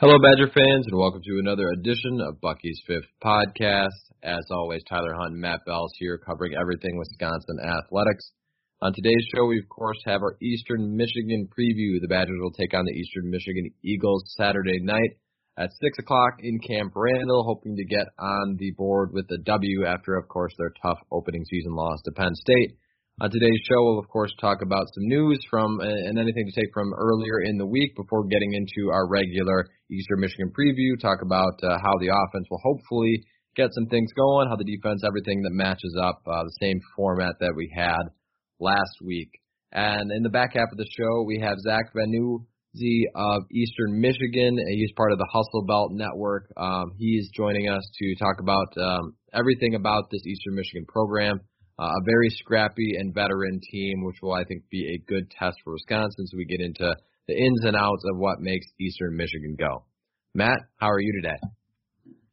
Hello, Badger fans, and welcome to another edition of Bucky's Fifth Podcast. As always, Tyler Hunt and Matt Bells here covering everything Wisconsin athletics. On today's show, we of course have our Eastern Michigan preview. The Badgers will take on the Eastern Michigan Eagles Saturday night at 6 o'clock in Camp Randall, hoping to get on the board with a W after, of course, their tough opening season loss to Penn State. On today's show, we'll of course talk about some news from and anything to take from earlier in the week before getting into our regular Eastern Michigan preview. Talk about uh, how the offense will hopefully get some things going, how the defense, everything that matches up, uh, the same format that we had last week. And in the back half of the show, we have Zach Vanuzzi of Eastern Michigan. He's part of the Hustle Belt Network. Um, he's joining us to talk about um, everything about this Eastern Michigan program. Uh, a very scrappy and veteran team, which will, I think, be a good test for Wisconsin. So we get into the ins and outs of what makes Eastern Michigan go. Matt, how are you today?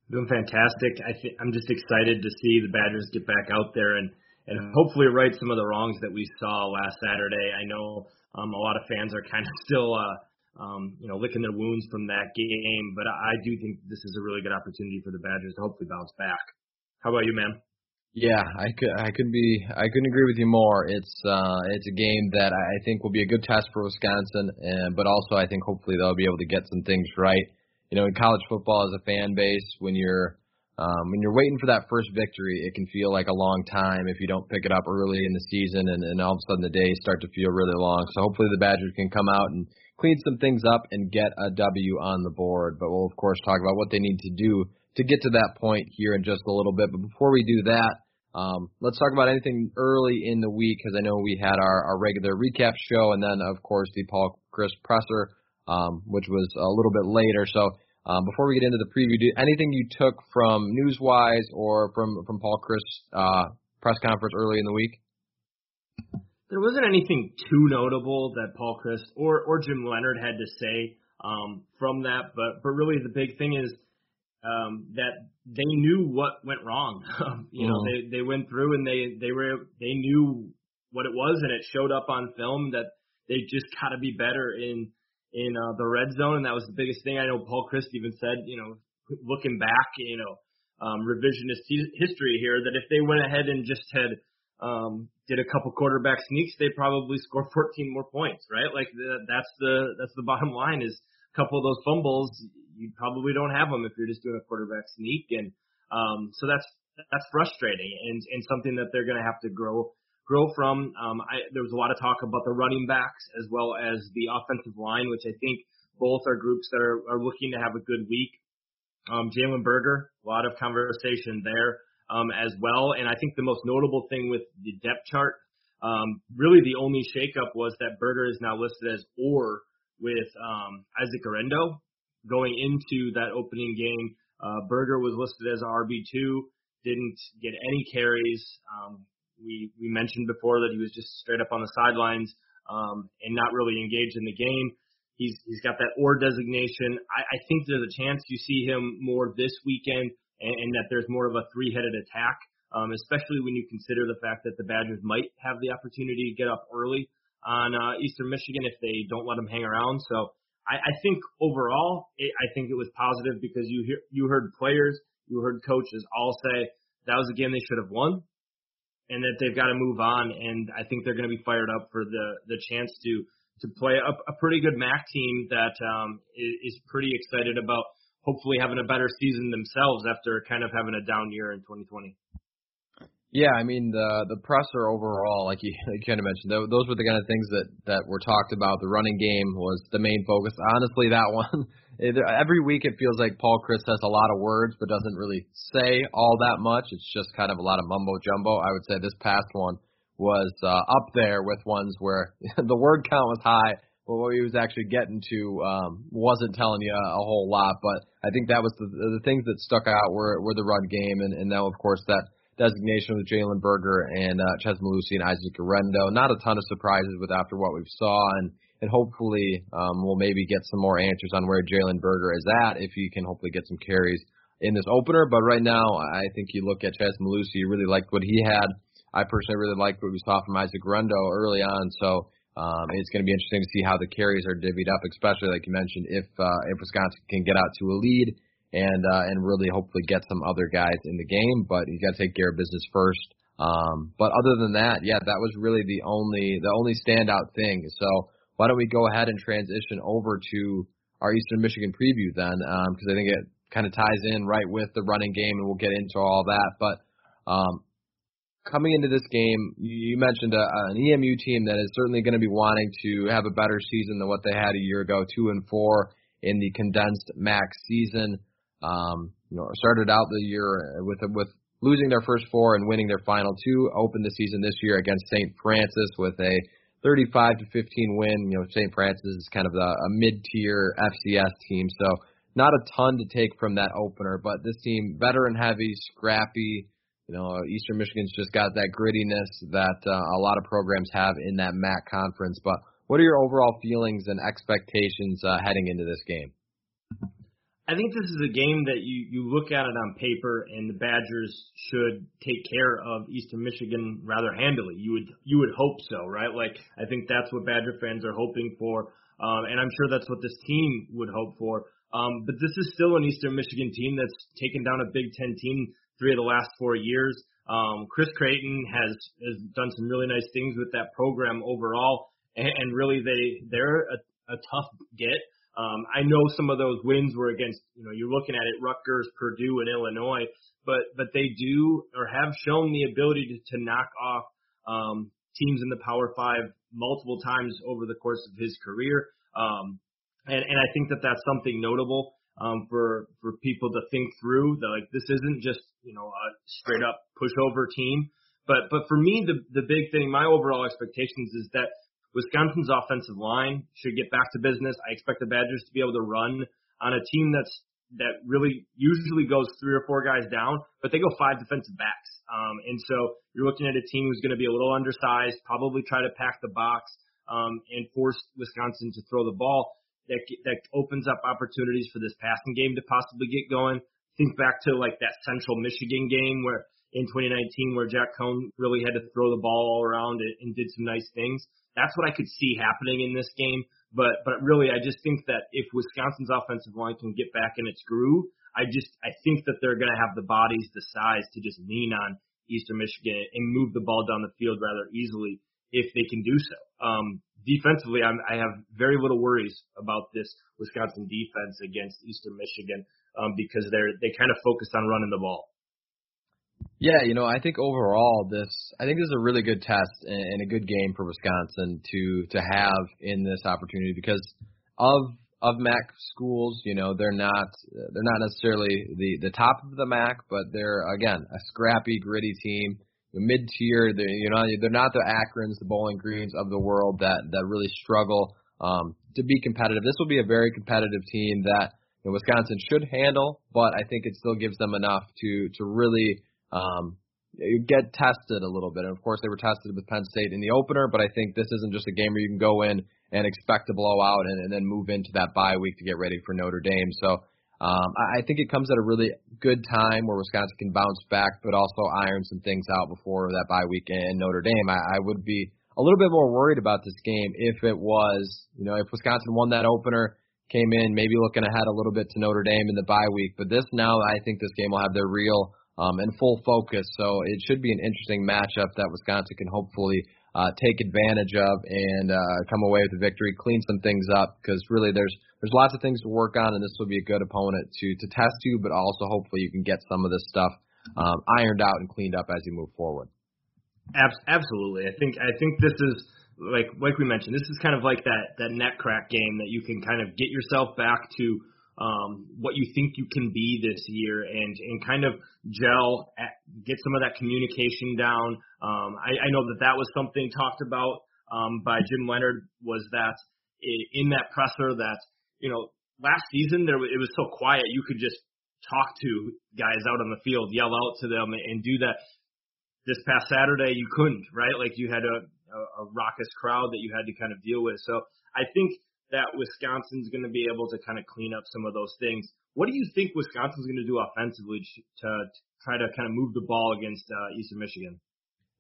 Doing fantastic. I th- I'm just excited to see the Badgers get back out there and and hopefully right some of the wrongs that we saw last Saturday. I know um, a lot of fans are kind of still uh, um, you know licking their wounds from that game, but I do think this is a really good opportunity for the Badgers to hopefully bounce back. How about you, man? Yeah, I could I couldn't be I couldn't agree with you more. It's uh it's a game that I think will be a good test for Wisconsin, and but also I think hopefully they'll be able to get some things right. You know, in college football as a fan base, when you're um, when you're waiting for that first victory, it can feel like a long time if you don't pick it up early in the season, and, and all of a sudden the days start to feel really long. So hopefully the Badgers can come out and clean some things up and get a W on the board. But we'll of course talk about what they need to do to get to that point here in just a little bit. But before we do that, um, let's talk about anything early in the week because I know we had our, our regular recap show and then of course the Paul Chryst presser, um, which was a little bit later. So um, before we get into the preview, do, anything you took from news-wise or from from Paul Chryst uh, press conference early in the week? There wasn't anything too notable that Paul Chryst or or Jim Leonhard had to say um, from that, but but really the big thing is um, that they knew what went wrong. you know, mm-hmm. they they went through and they they were they knew what it was, and it showed up on film that they just got to be better in in uh, the red zone, and that was the biggest thing. I know Paul Chryst even said, you know, looking back, you know, um, revisionist history here, that if they went ahead and just had um, did a couple quarterback sneaks, they probably score 14 more points, right? Like the, that's the that's the bottom line is couple of those fumbles you probably don't have them if you're just doing a quarterback sneak, and um, so that's that's frustrating and and something that they're going to have to grow grow from. Um, I, there was a lot of talk about the running backs as well as the offensive line, which I think both are groups that are, are looking to have a good week. Um, Jalen Berger, a lot of conversation there um, as well. And I think the most notable thing with the depth chart, um, really the only shakeup was that Berger is now listed as or with um, Isaac Guerendo going into that opening game. Uh, Berger was listed as RB2, didn't get any carries. Um, we we mentioned before that he was just straight up on the sidelines um, and not really engaged in the game. He's he's got that or designation. I, I think there's a chance you see him more this weekend, and, and that there's more of a three-headed attack, um, especially when you consider the fact that the Badgers might have the opportunity to get up early on uh, Eastern Michigan if they don't let them hang around. So I, I think overall, it, I think it was positive because you hear, you heard players, you heard coaches all say that was a game they should have won, and that they've got to move on. And I think they're going to be fired up for the the chance to to play a, a pretty good MAC team that um, is, is pretty excited about hopefully having a better season themselves after kind of having a down year in 2020. Yeah, I mean the the presser overall, like you, kind of mentioned, those were the kind of things that that were talked about. The running game was the main focus. Honestly, that one every week it feels like Paul Chryst has a lot of words but doesn't really say all that much. It's just kind of a lot of mumbo jumbo. I would say this past one was uh, up there with ones where the word count was high, but what he was actually getting to um, wasn't telling you a, a whole lot. But I think that was the the things that stuck out were were the run game, and and now of course that designation with Jalen Berger and uh, Chez Mellusi and Isaac Guerendo. Not a ton of surprises with after what we've saw, and and hopefully um, we'll maybe get some more answers on where Jalen Berger is at if he can hopefully get some carries in this opener. But right now, I think you look at Chez Mellusi, you really liked what he had. I personally really liked what we saw from Isaac Guerendo early on, so um, it's going to be interesting to see how the carries are divvied up, especially like you mentioned, if uh, if Wisconsin can get out to a lead and uh, and really hopefully get some other guys in the game. But you got to take care of business first. Um, but other than that, yeah, that was really the only the only standout thing. So why don't we go ahead and transition over to our Eastern Michigan preview then? Because um, I think it kind of ties in right with the running game, and we'll get into all that. But um, coming into this game, you mentioned a, an EMU team that is certainly going to be wanting to have a better season than what they had a year ago, two and four in the condensed MAC season. Um, you know, started out the year with with losing their first four and winning their final two. Opened the season this year against St. Francis with a 35 to 15 win. You know, St. Francis is kind of a, a mid-tier FCS team, so not a ton to take from that opener. But this team, veteran heavy, scrappy. You know, Eastern Michigan's just got that grittiness that uh, a lot of programs have in that MAC conference. But what are your overall feelings and expectations uh, heading into this game? I think this is a game that you you look at it on paper, and the Badgers should take care of Eastern Michigan rather handily. You would you would hope so, right? Like I think that's what Badger fans are hoping for, um, and I'm sure that's what this team would hope for. Um, but this is still an Eastern Michigan team that's taken down a Big Ten team three of the last four years. Um, Chris Creighton has has done some really nice things with that program overall, and, and really they they're a, a tough get. Um, I know some of those wins were against, you know, you're looking at it, Rutgers, Purdue, and Illinois, but but they do or have shown the ability to, to knock off um, teams in the Power Five multiple times over the course of his career, um, and and I think that that's something notable um, for for people to think through. That like this isn't just you know a straight up pushover team, but but for me the the big thing, my overall expectations is that Wisconsin's offensive line should get back to business. I expect the Badgers to be able to run on a team that's that really usually goes three or four guys down, but they go five defensive backs. Um, and so you're looking at a team who's going to be a little undersized, probably try to pack the box um, and force Wisconsin to throw the ball. That that opens up opportunities for this passing game to possibly get going. Think back to like that Central Michigan game where in 2019 where Jack Coan really had to throw the ball all around and, and did some nice things. That's what I could see happening in this game. But but really, I just think that if Wisconsin's offensive line can get back in its groove, I just I think that they're going to have the bodies, the size to just lean on Eastern Michigan and move the ball down the field rather easily if they can do so. Um, defensively, I'm, I have very little worries about this Wisconsin defense against Eastern Michigan um, because they're they kind of focus on running the ball. Yeah, you know, I think overall this I think this is a really good test and a good game for Wisconsin to to have in this opportunity because of of MAC schools, you know, they're not they're not necessarily the the top of the MAC, but they're again a scrappy, gritty team, mid tier. They're you know they're not the Akrons, the Bowling Greens of the world that that really struggle um, to be competitive. This will be a very competitive team that you know, Wisconsin should handle, but I think it still gives them enough to to really um, get tested a little bit. And of course, they were tested with Penn State in the opener, but I think this isn't just a game where you can go in and expect to blow out and, and then move into that bye week to get ready for Notre Dame. So um, I, I think it comes at a really good time where Wisconsin can bounce back, but also iron some things out before that bye week in Notre Dame. I, I would be a little bit more worried about this game if it was, you know, if Wisconsin won that opener, came in maybe looking ahead a little bit to Notre Dame in the bye week. But this now, I think this game will have their real um, and full focus. So it should be an interesting matchup that Wisconsin can hopefully uh, take advantage of and uh, come away with a victory, clean some things up because really there's there's lots of things to work on, and this will be a good opponent to to test you, but also hopefully you can get some of this stuff um, ironed out and cleaned up as you move forward. Absolutely, I think I think this is like like we mentioned, this is kind of like that that net crack game that you can kind of get yourself back to um, what you think you can be this year and and kind of gel, at, get some of that communication down. Um, I, I know that that was something talked about um, by Jim Leonhard was that in that presser that you know last season there it was so quiet you could just talk to guys out on the field, yell out to them, and do that. This past Saturday, you couldn't, right? Like you had a, a, a raucous crowd that you had to kind of deal with. So I think that Wisconsin's going to be able to kind of clean up some of those things. What do you think Wisconsin's going to do offensively to, to try to kind of move the ball against uh, Eastern Michigan?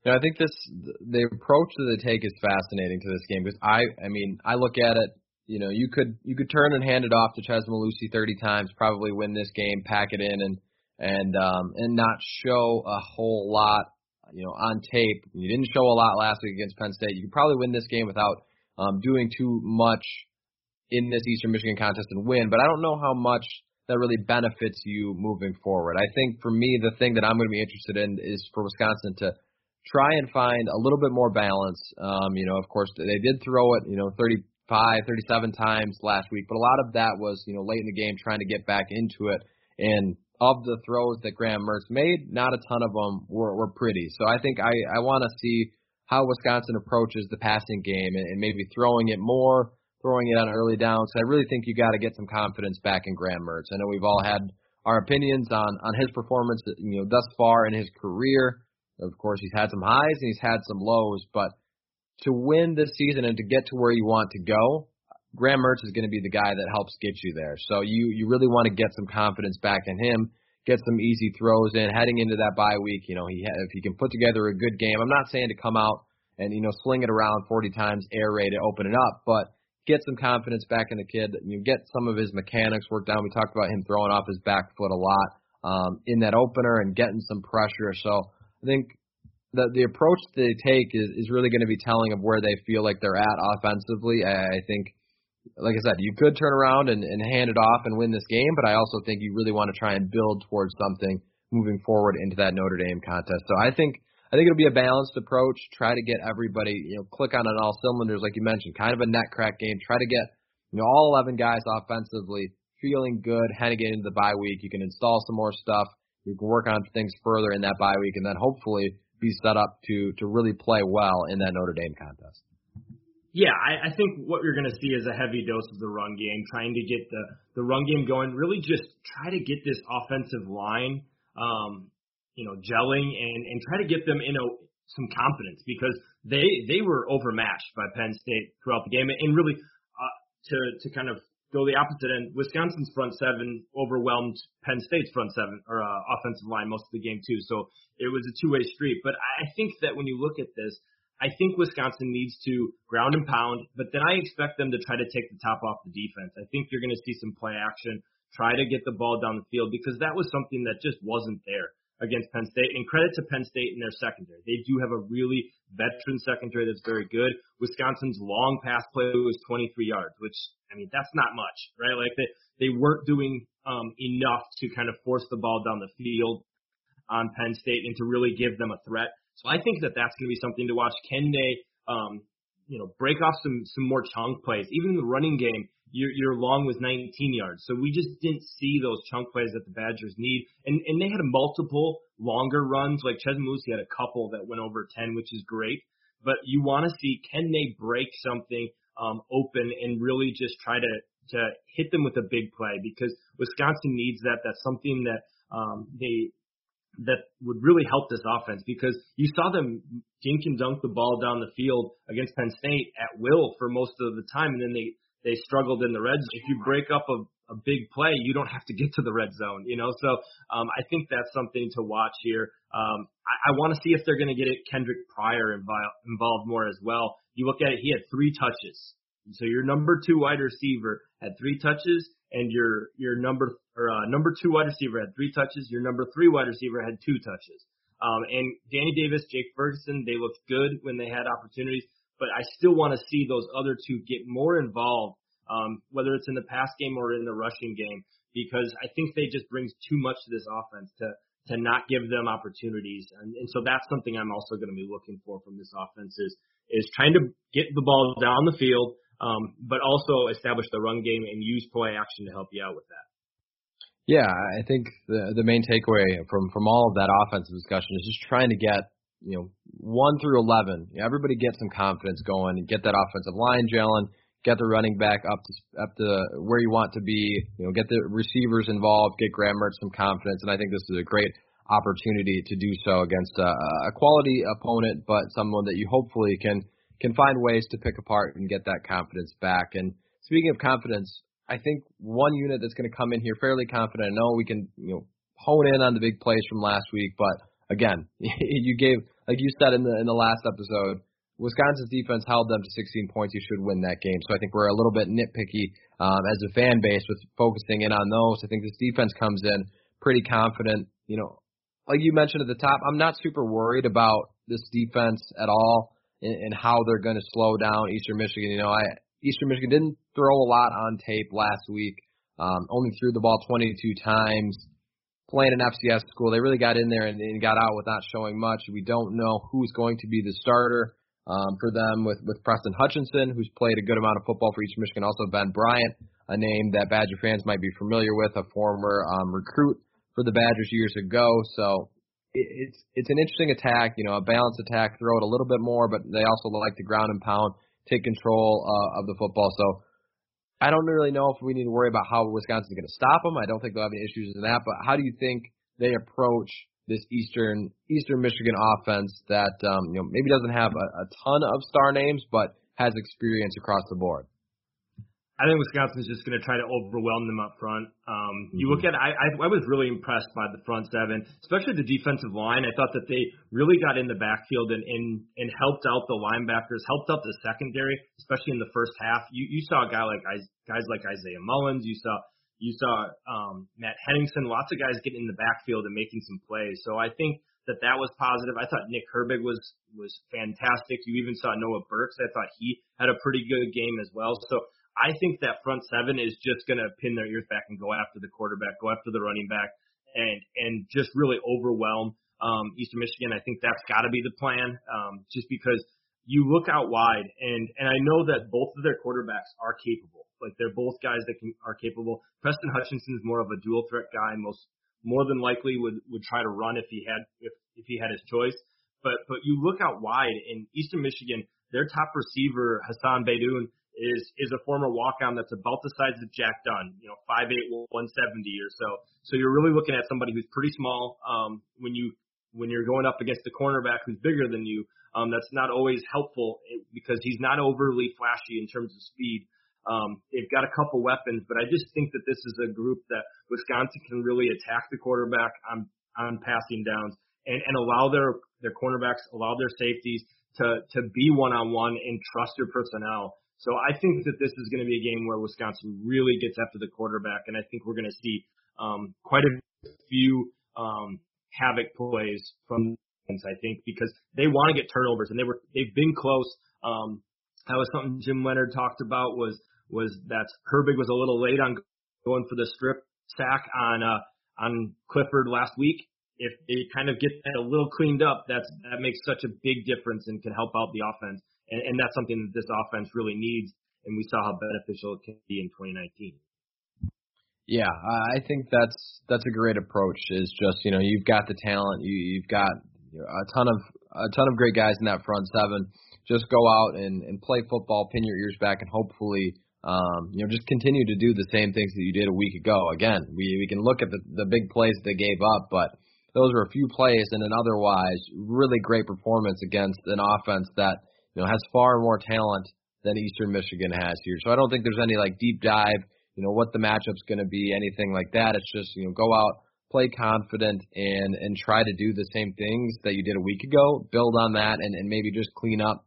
Yeah, I think this the approach that they take is fascinating to this game because I I mean I look at it you know, you could you could turn and hand it off to Chez Mellusi 30 times, probably win this game, pack it in, and and um, and not show a whole lot, you know, on tape. You didn't show a lot last week against Penn State. You could probably win this game without um, doing too much in this Eastern Michigan contest and win. But I don't know how much that really benefits you moving forward. I think for me, the thing that I'm going to be interested in is for Wisconsin to try and find a little bit more balance. Um, you know, of course, they did throw it, you know, 35, 37 times last week, but a lot of that was, you know, late in the game trying to get back into it. And of the throws that Graham Mertz made, not a ton of them were, were pretty. So I think I, I want to see how Wisconsin approaches the passing game and, and maybe throwing it more, throwing it on early downs. I really think you got to get some confidence back in Graham Mertz. I know we've all had our opinions on on his performance, you know, thus far in his career. Of course, he's had some highs and he's had some lows, but to win this season and to get to where you want to go, Graham Mertz is going to be the guy that helps get you there. So you you really want to get some confidence back in him, get some easy throws in heading into that bye week. You know, he if he can put together a good game. I'm not saying to come out and you know sling it around 40 times, air raid it, open it up, but get some confidence back in the kid. You get some of his mechanics worked down. We talked about him throwing off his back foot a lot um, in that opener and getting some pressure. So I think the the approach they take is, is really going to be telling of where they feel like they're at offensively. I, I think, like I said, you could turn around and, and hand it off and win this game, but I also think you really want to try and build towards something moving forward into that Notre Dame contest. So I think I think it'll be a balanced approach. Try to get everybody, you know, click on on all cylinders, like you mentioned, kind of a net crack game. Try to get you know all 11 guys offensively feeling good, heading into the bye week. You can install some more stuff. You can work on things further in that bye week, and then hopefully be set up to to really play well in that Notre Dame contest. Yeah, I, I think what you're going to see is a heavy dose of the run game, trying to get the the run game going. Really, just try to get this offensive line, um, you know, gelling and and try to get them in a some confidence because they they were overmatched by Penn State throughout the game, and really uh, to to kind of go the opposite end. Wisconsin's front seven overwhelmed Penn State's front seven or uh, offensive line most of the game too. So it was a two-way street. But I think that when you look at this, I think Wisconsin needs to ground and pound, but then I expect them to try to take the top off the defense. I think you're going to see some play action, try to get the ball down the field because that was something that just wasn't there against Penn State. And credit to Penn State and their secondary. They do have a really veteran secondary that's very good. Wisconsin's long pass play was 23 yards, which I mean that's not much, right? Like they they weren't doing um, enough to kind of force the ball down the field on Penn State and to really give them a threat. So I think that that's going to be something to watch. Can they, um, you know, break off some some more chunk plays? Even in the running game, your your long was 19 yards. So we just didn't see those chunk plays that the Badgers need. And and they had multiple longer runs. Like Chez Mellusi had a couple that went over 10, which is great. But you want to see can they break something um, open and really just try to to hit them with a big play because Wisconsin needs that. That's something that um, they that would really help this offense because you saw them dink and dunk the ball down the field against Penn State at will for most of the time, and then they they struggled in the red zone. If you break up a, a big play, you don't have to get to the red zone, you know. So um, I think that's something to watch here. Um, I, I want to see if they're going to get it Kendric Pryor involved, involved more as well. You look at it; he had three touches. So your number two wide receiver had three touches, and your your number or uh, number two wide receiver had three touches. Your number three wide receiver had two touches. Um, and Danny Davis, Jake Ferguson, they looked good when they had opportunities, but I still want to see those other two get more involved, um, whether it's in the pass game or in the rushing game, because I think they just brings too much to this offense to to not give them opportunities. And, and so that's something I'm also going to be looking for from this offense is is trying to get the ball down the field, um, but also establish the run game and use play action to help you out with that. Yeah, I think the the main takeaway from from all of that offensive discussion is just trying to get you know one through eleven. Everybody get some confidence going and get that offensive line gelling, get the running back up to up to where you want to be. You know, get the receivers involved, get Graham Mertz some confidence, and I think this is a great opportunity to do so against a, a quality opponent, but someone that you hopefully can can find ways to pick apart and get that confidence back. And speaking of confidence, I think one unit that's going to come in here fairly confident. I know we can, you know, hone in on the big plays from last week, but again, you gave, like you said in the in the last episode, Wisconsin's defense held them to 16 points. You should win that game. So I think we're a little bit nitpicky um, as a fan base with focusing in on those. I think this defense comes in pretty confident. You know, like you mentioned at the top, I'm not super worried about this defense at all and, how they're going to slow down Eastern Michigan. You know, I Eastern Michigan didn't throw a lot on tape last week. Um, only threw the ball 22 times. Playing an FCS school, they really got in there and, and got out with not showing much. We don't know who's going to be the starter um, for them with with Preston Hutchinson, who's played a good amount of football for Eastern Michigan. Also Ben Bryant, a name that Badger fans might be familiar with, a former um, recruit for the Badgers years ago. So it, it's it's an interesting attack, you know, a balanced attack. Throw it a little bit more, but they also like to ground and pound take control uh, of the football. So I don't really know if we need to worry about how Wisconsin's going to stop them. I don't think they'll have any issues in that. But how do you think they approach this Eastern Eastern Michigan offense that um, you know maybe doesn't have a, a ton of star names, but has experience across the board? I think Wisconsin's just going to try to overwhelm them up front. Um, mm-hmm. You look at, I, I, I was really impressed by the front seven, especially the defensive line. I thought that they really got in the backfield and, and, and helped out the linebackers, helped out the secondary, especially in the first half. You, you saw a guy like guys like Isaiah Mullins. You saw, you saw, um, Matt Henningsen, lots of guys getting in the backfield and making some plays. So I think that that was positive. I thought Nick Herbig was, was fantastic. You even saw Noah Burks. I thought he had a pretty good game as well. So I think that front seven is just going to pin their ears back and go after the quarterback, go after the running back, and and just really overwhelm um, Eastern Michigan. I think that's got to be the plan, um, just because you look out wide, and and I know that both of their quarterbacks are capable. Like they're both guys that can are capable. Preston Hutchinson is more of a dual threat guy. Most more than likely would would try to run if he had if if he had his choice. But but you look out wide in Eastern Michigan, their top receiver Hassan Beydoun is is a former walk on that's about the size of Jack Dunn, you know, 5'8", 170 or so. So you're really looking at somebody who's pretty small. Um, when you when you're going up against a cornerback who's bigger than you, um, that's not always helpful eh, because he's not overly flashy in terms of speed. Um, they've got a couple weapons, but I just think that this is a group that Wisconsin can really attack the quarterback on on passing downs and, and allow their their cornerbacks, allow their safeties to to be one on one and trust your personnel. So I think that this is going to be a game where Wisconsin really gets after the quarterback, and I think we're going to see um, quite a few um, havoc plays from I think because they want to get turnovers, and they were they've been close. Um, that was something Jim Leonhard talked about was was that Herbig was a little late on going for the strip sack on uh, on Clifford last week. If they kind of get that a little cleaned up, that's that makes such a big difference and can help out the offense and, and that's something that this offense really needs. And we saw how beneficial it can be in 2019. Yeah, I think that's that's a great approach. Is just you know you've got the talent, you you've got a ton of a ton of great guys in that front seven. Just go out and and play football, pin your ears back, and hopefully um, you know just continue to do the same things that you did a week ago. Again, we we can look at the the big plays they gave up, but those were a few plays in an otherwise really great performance against an offense that you know, has far more talent than Eastern Michigan has here. So I don't think there's any like deep dive, you know, what the matchup's going to be, anything like that. It's just, you know, go out, play confident and and try to do the same things that you did a week ago, build on that and and maybe just clean up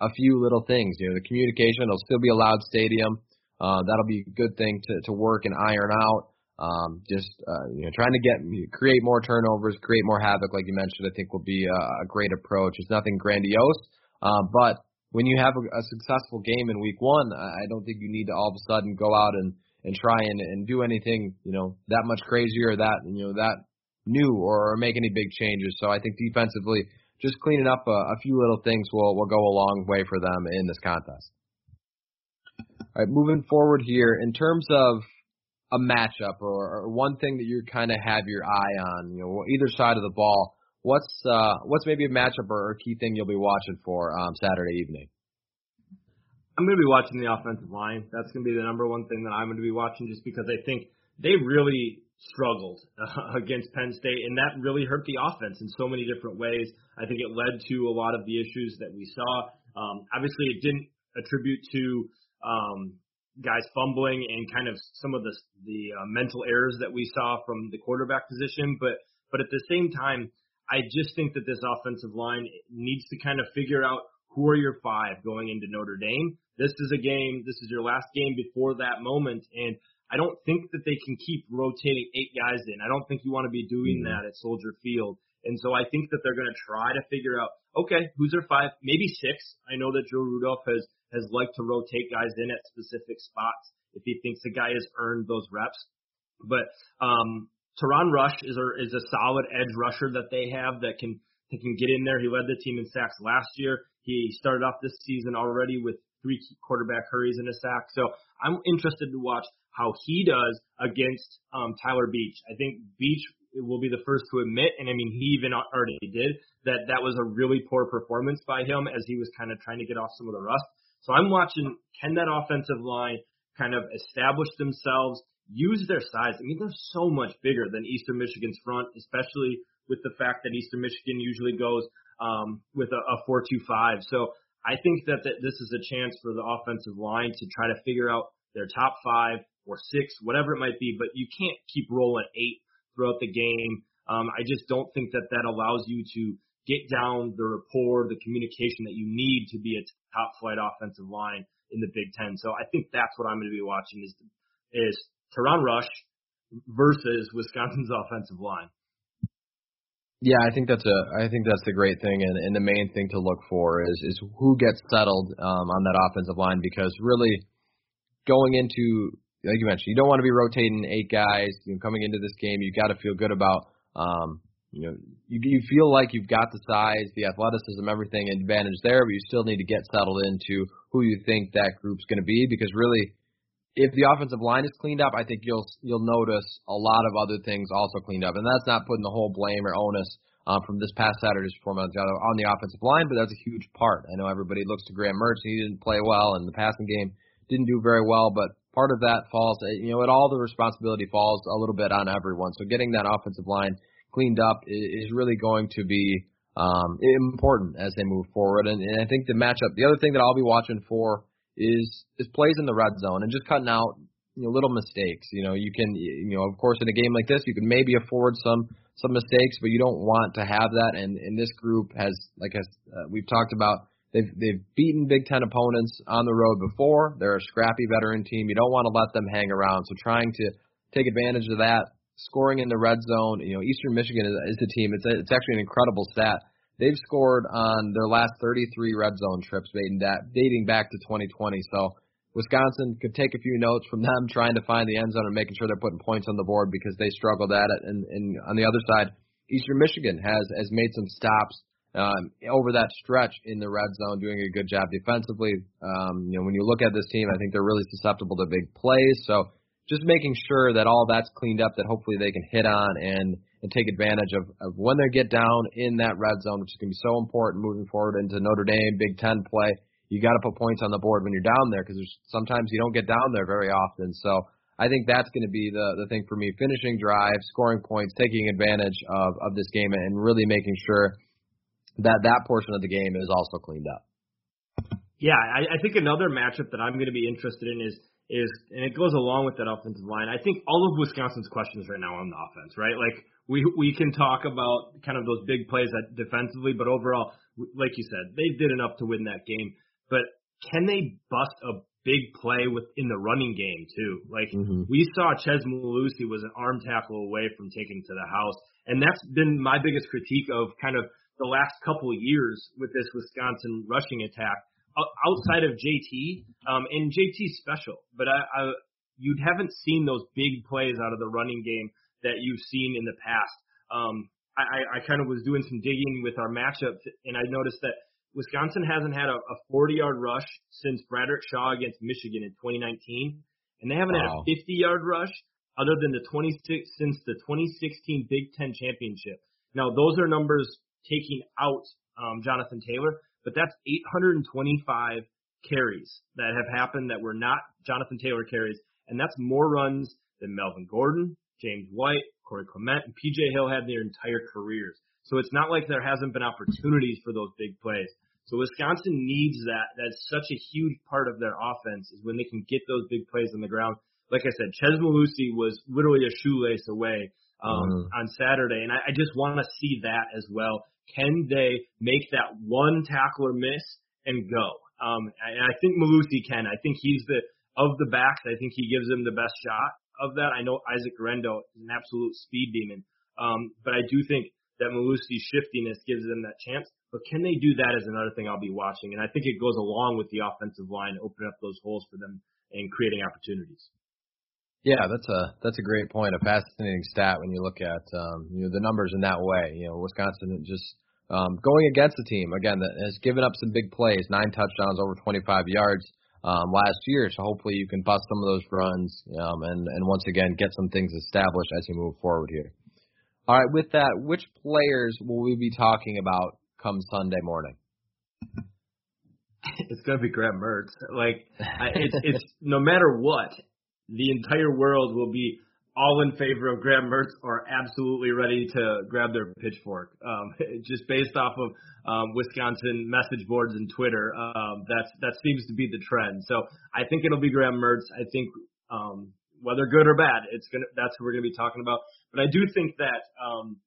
a few little things. You know, the communication, it'll still be a loud stadium. Uh, that'll be a good thing to to work and iron out. Um, just uh, you know, trying to get create more turnovers, create more havoc, like you mentioned, I think will be a, a great approach. It's nothing grandiose, um, but when you have a, a successful game in week one, I don't think you need to all of a sudden go out and and try and, and do anything you know that much crazier, that you know that new, or, or make any big changes. So I think defensively, just cleaning up a, a few little things will will go a long way for them in this contest. All right, moving forward here in terms of a matchup or, or one thing that you kind of have your eye on, you know, either side of the ball. What's uh, what's maybe a matchup or a key thing you'll be watching for um, Saturday evening? I'm going to be watching the offensive line. That's going to be the number one thing that I'm going to be watching, just because I think they really struggled uh, against Penn State, and that really hurt the offense in so many different ways. I think it led to a lot of the issues that we saw. Um, obviously, it didn't attribute to um, guys fumbling and kind of some of the the uh, mental errors that we saw from the quarterback position, but but at the same time, I just think that this offensive line needs to kind of figure out who are your five going into Notre Dame. This is a game. This is your last game before that moment, and I don't think that they can keep rotating eight guys in. I don't think you want to be doing mm-hmm. that at Soldier Field. And so I think that they're going to try to figure out, okay, who's their five, maybe six. I know that Joe Rudolph has has liked to rotate guys in at specific spots if he thinks a guy has earned those reps. But um, Teron Rush is a is a solid edge rusher that they have that can that can get in there. He led the team in sacks last year. He started off this season already with three quarterback hurries and a sack. So I'm interested to watch how he does against um, Tyler Beach. I think Beach will be the first to admit, and I mean he even already did that that was a really poor performance by him as he was kind of trying to get off some of the rust. So I'm watching can that offensive line kind of establish themselves, use their size. I mean, they're so much bigger than Eastern Michigan's front, especially with the fact that Eastern Michigan usually goes um, with a, a 4-2-5. So I think that, that this is a chance for the offensive line to try to figure out their top five or six, whatever it might be. But you can't keep rolling eight throughout the game. Um, I just don't think that that allows you to get down the rapport, the communication that you need to be a top flight offensive line in the Big Ten. So I think that's what I'm going to be watching is is Teron Rush versus Wisconsin's offensive line. Yeah, I think that's a I think that's the great thing, and, and the main thing to look for is is who gets settled um, on that offensive line because really going into like you mentioned, you don't want to be rotating eight guys. You know, coming into this game, you got to feel good about um, you know, you, you feel like you've got the size, the athleticism, everything advantage there, but you still need to get settled into who you think that group's going to be because really, if the offensive line is cleaned up, I think you'll you'll notice a lot of other things also cleaned up, and that's not putting the whole blame or onus um, from this past Saturday's performance on the offensive line, but that's a huge part. I know everybody looks to Graham Mertz; he didn't play well, and the passing game didn't do very well, but part of that falls, you know, it all the responsibility falls a little bit on everyone. So getting that offensive line cleaned up is really going to be um, important as they move forward. And, and I think the matchup, the other thing that I'll be watching for is is plays in the red zone and just cutting out you know little mistakes. You know, you can you know of course in a game like this you can maybe afford some some mistakes, but you don't want to have that. And and this group has like as uh, we've talked about. They've they've beaten Big Ten opponents on the road before. They're a scrappy veteran team. You don't want to let them hang around. So trying to take advantage of that scoring in the red zone. You know, Eastern Michigan is, is the team. It's a, it's actually an incredible stat. They've scored on their last 33 red zone trips dating, back to 2020. So Wisconsin could take a few notes from them trying to find the end zone and making sure they're putting points on the board because they struggled at it. And, and on the other side, Eastern Michigan has has made some stops um, over that stretch in the red zone, doing a good job defensively. Um, you know, when you look at this team, I think they're really susceptible to big plays. So just making sure that all that's cleaned up, that hopefully they can hit on and and take advantage of, of when they get down in that red zone, which is going to be so important moving forward into Notre Dame Big Ten play. You got to put points on the board when you're down there because sometimes you don't get down there very often. So I think that's going to be the the thing for me: finishing drives, scoring points, taking advantage of of this game, and really making sure that that portion of the game is also cleaned up. Yeah, I, I think another matchup that I'm going to be interested in is is, and it goes along with that offensive line. I think all of Wisconsin's questions right now on the offense, right? Like we we can talk about kind of those big plays defensively, but overall, like you said, they did enough to win that game. But can they bust a big play within the running game too. Like mm-hmm. we saw Chez Mellusi was an arm tackle away from taking to the house, and that's been my biggest critique of kind of the last couple of years with this Wisconsin rushing attack. Outside of JT, um, and JT's special, but I, I you haven't seen those big plays out of the running game that you've seen in the past. Um, I, I kind of was doing some digging with our matchups, and I noticed that Wisconsin hasn't had a, a 40-yard rush since Bradrick Shaw against Michigan in 2019, and they haven't wow. had a 50-yard rush other than the 26 since the 2016 Big Ten championship. Now those are numbers taking out um, Jonathan Taylor, but that's 825 carries that have happened that were not Jonathan Taylor carries, and that's more runs than Melvin Gordon, James White, Corey Clement, and PJ Hill had their entire careers. So it's not like there hasn't been opportunities for those big plays. So Wisconsin needs that. That's such a huge part of their offense is when they can get those big plays on the ground. Like I said, Chez Mellusi was literally a shoelace away um, mm. on Saturday, and I, I just want to see that as well. Can they make that one tackle or miss and go? Um, and I think Mellusi can. I think he's the of the backs. I think he gives them the best shot of that. I know Isaac Guerendo is an absolute speed demon, um, but I do think that Mellusi's shiftiness gives them that chance. But can they do that is another thing I'll be watching, and I think it goes along with the offensive line, opening up those holes for them and creating opportunities. Yeah, that's a that's a great point. A fascinating stat when you look at um, you know the numbers in that way. You know, Wisconsin just um, going against a team again that has given up some big plays, nine touchdowns, over 25 yards um, last year. So hopefully you can bust some of those runs um, and and once again get some things established as you move forward here. All right, with that, which players will we be talking about come Sunday morning? It's gonna be Graham Mertz. Like it's it's no matter what, the entire world will be all in favor of Graham Mertz are absolutely ready to grab their pitchfork. Um, just based off of um, Wisconsin message boards and Twitter, um, that's that seems to be the trend. So I think it'll be Graham Mertz. I think um, whether good or bad, it's gonna that's what we're gonna be talking about. But I do think that um,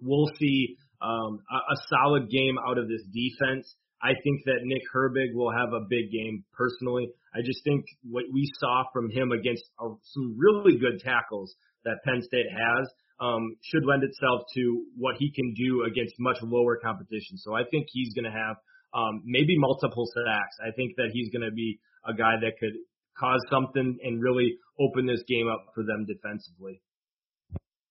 we'll see um, a, a solid game out of this defense. I think that Nick Herbig will have a big game personally. I just think what we saw from him against uh, some really good tackles that Penn State has um, should lend itself to what he can do against much lower competition. So I think he's going to have um, maybe multiple sacks. I think that he's going to be a guy that could cause something and really open this game up for them defensively.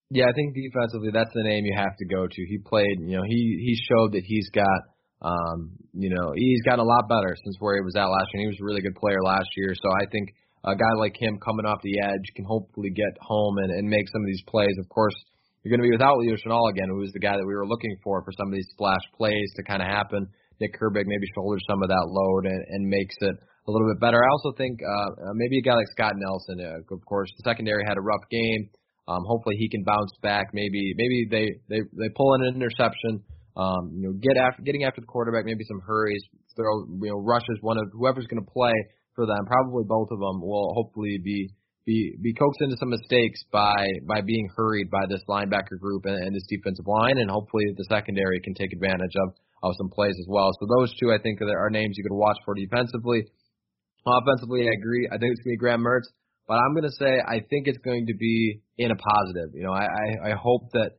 Yeah, I think defensively that's the name you have to go to. He played, you know, he he showed that he's got um, you know, he's gotten a lot better since where he was at last year. And he was a really good player last year. So I think a guy like him coming off the edge can hopefully get home and, and make some of these plays. Of course, you're going to be without Leo Chenal again, who was the guy that we were looking for for some of these splash plays to kind of happen. Nick Herbig maybe shoulders some of that load and, and makes it a little bit better. I also think uh, maybe a guy like Scott Nelson. Uh, of course, the secondary had a rough game. Um, hopefully he can bounce back. Maybe maybe they they they pull an interception um, you know, get after getting after the quarterback, maybe some hurries, throw, you know, rushes. One of whoever's going to play for them, probably both of them, will hopefully be be be coaxed into some mistakes by by being hurried by this linebacker group and, and this defensive line, and hopefully the secondary can take advantage of of some plays as well. So those two, I think, are names you could watch for defensively. Offensively, I agree. I think it's going to be Graham Mertz, but I'm going to say I think it's going to be in a positive. You know, I I, I hope that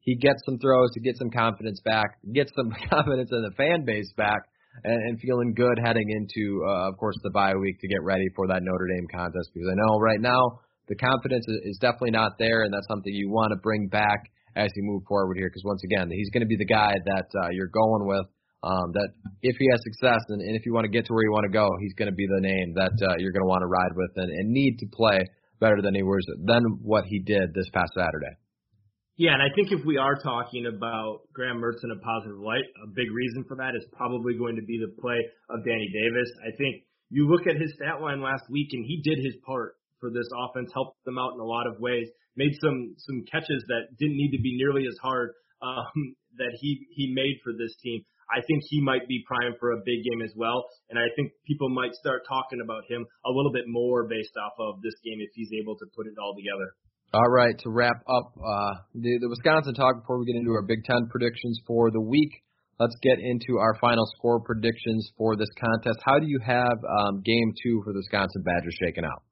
he gets some throws to get some confidence back, gets some confidence in the fan base back, and, and feeling good heading into, uh, of course, the bye week to get ready for that Notre Dame contest. Because I know right now the confidence is, is definitely not there, and that's something you want to bring back as you move forward here. Because once again, he's going to be the guy that uh, you're going with. Um, that if he has success and, and if you want to get to where you want to go, he's going to be the name that uh, you're going to want to ride with and, and need to play better than he was than what he did this past Saturday. Yeah, and I think if we are talking about Graham Mertz in a positive light, a big reason for that is probably going to be the play of Danny Davis. I think you look at his stat line last week, and he did his part for this offense, helped them out in a lot of ways, made some some catches that didn't need to be nearly as hard um, that he he made for this team. I think he might be primed for a big game as well, and I think people might start talking about him a little bit more based off of this game if he's able to put it all together. All right, to wrap up uh, the, the Wisconsin talk before we get into our Big Ten predictions for the week. let's get into our final score predictions for this contest. How do you have um, game two for the Wisconsin Badgers shaken out?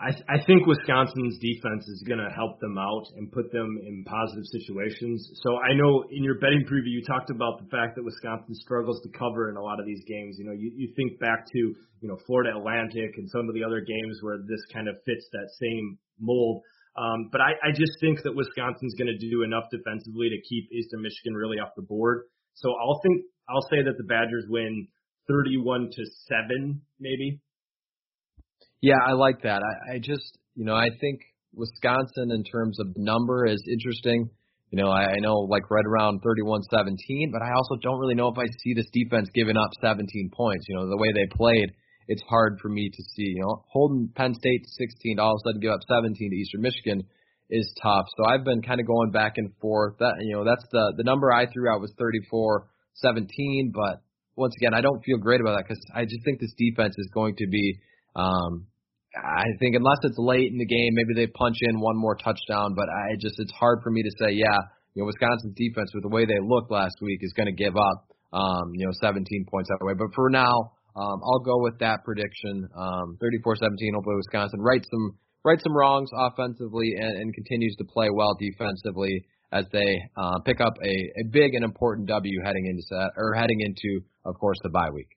I, I think Wisconsin's defense is going to help them out and put them in positive situations. So I know in your betting preview you talked about the fact that Wisconsin struggles to cover in a lot of these games. You know, you, you think back to you know Florida Atlantic and some of the other games where this kind of fits that same mold. Um, but I, I just think that Wisconsin's going to do enough defensively to keep Eastern Michigan really off the board. So I'll think I'll say that the Badgers win 31 to seven, maybe. Yeah, I like that. I, I just, you know, I think Wisconsin in terms of number is interesting. You know, I, I know like right around 31-17, but I also don't really know if I see this defense giving up 17 points. You know, the way they played, it's hard for me to see. You know, holding Penn State to 16 to all of a sudden give up 17 to Eastern Michigan is tough. So I've been kind of going back and forth. That you know, that's the the number I threw out was 34-17, but once again, I don't feel great about that because I just think this defense is going to be um, I think unless it's late in the game, maybe they punch in one more touchdown. But I just it's hard for me to say, yeah, you know, Wisconsin's defense with the way they looked last week is going to give up, um, you know, 17 points that way. But for now, um, I'll go with that prediction, um, 34-17. Hopefully, Wisconsin right some right some wrongs offensively and, and continues to play well defensively as they uh, pick up a, a big and important W heading into set, or heading into, of course, the bye week.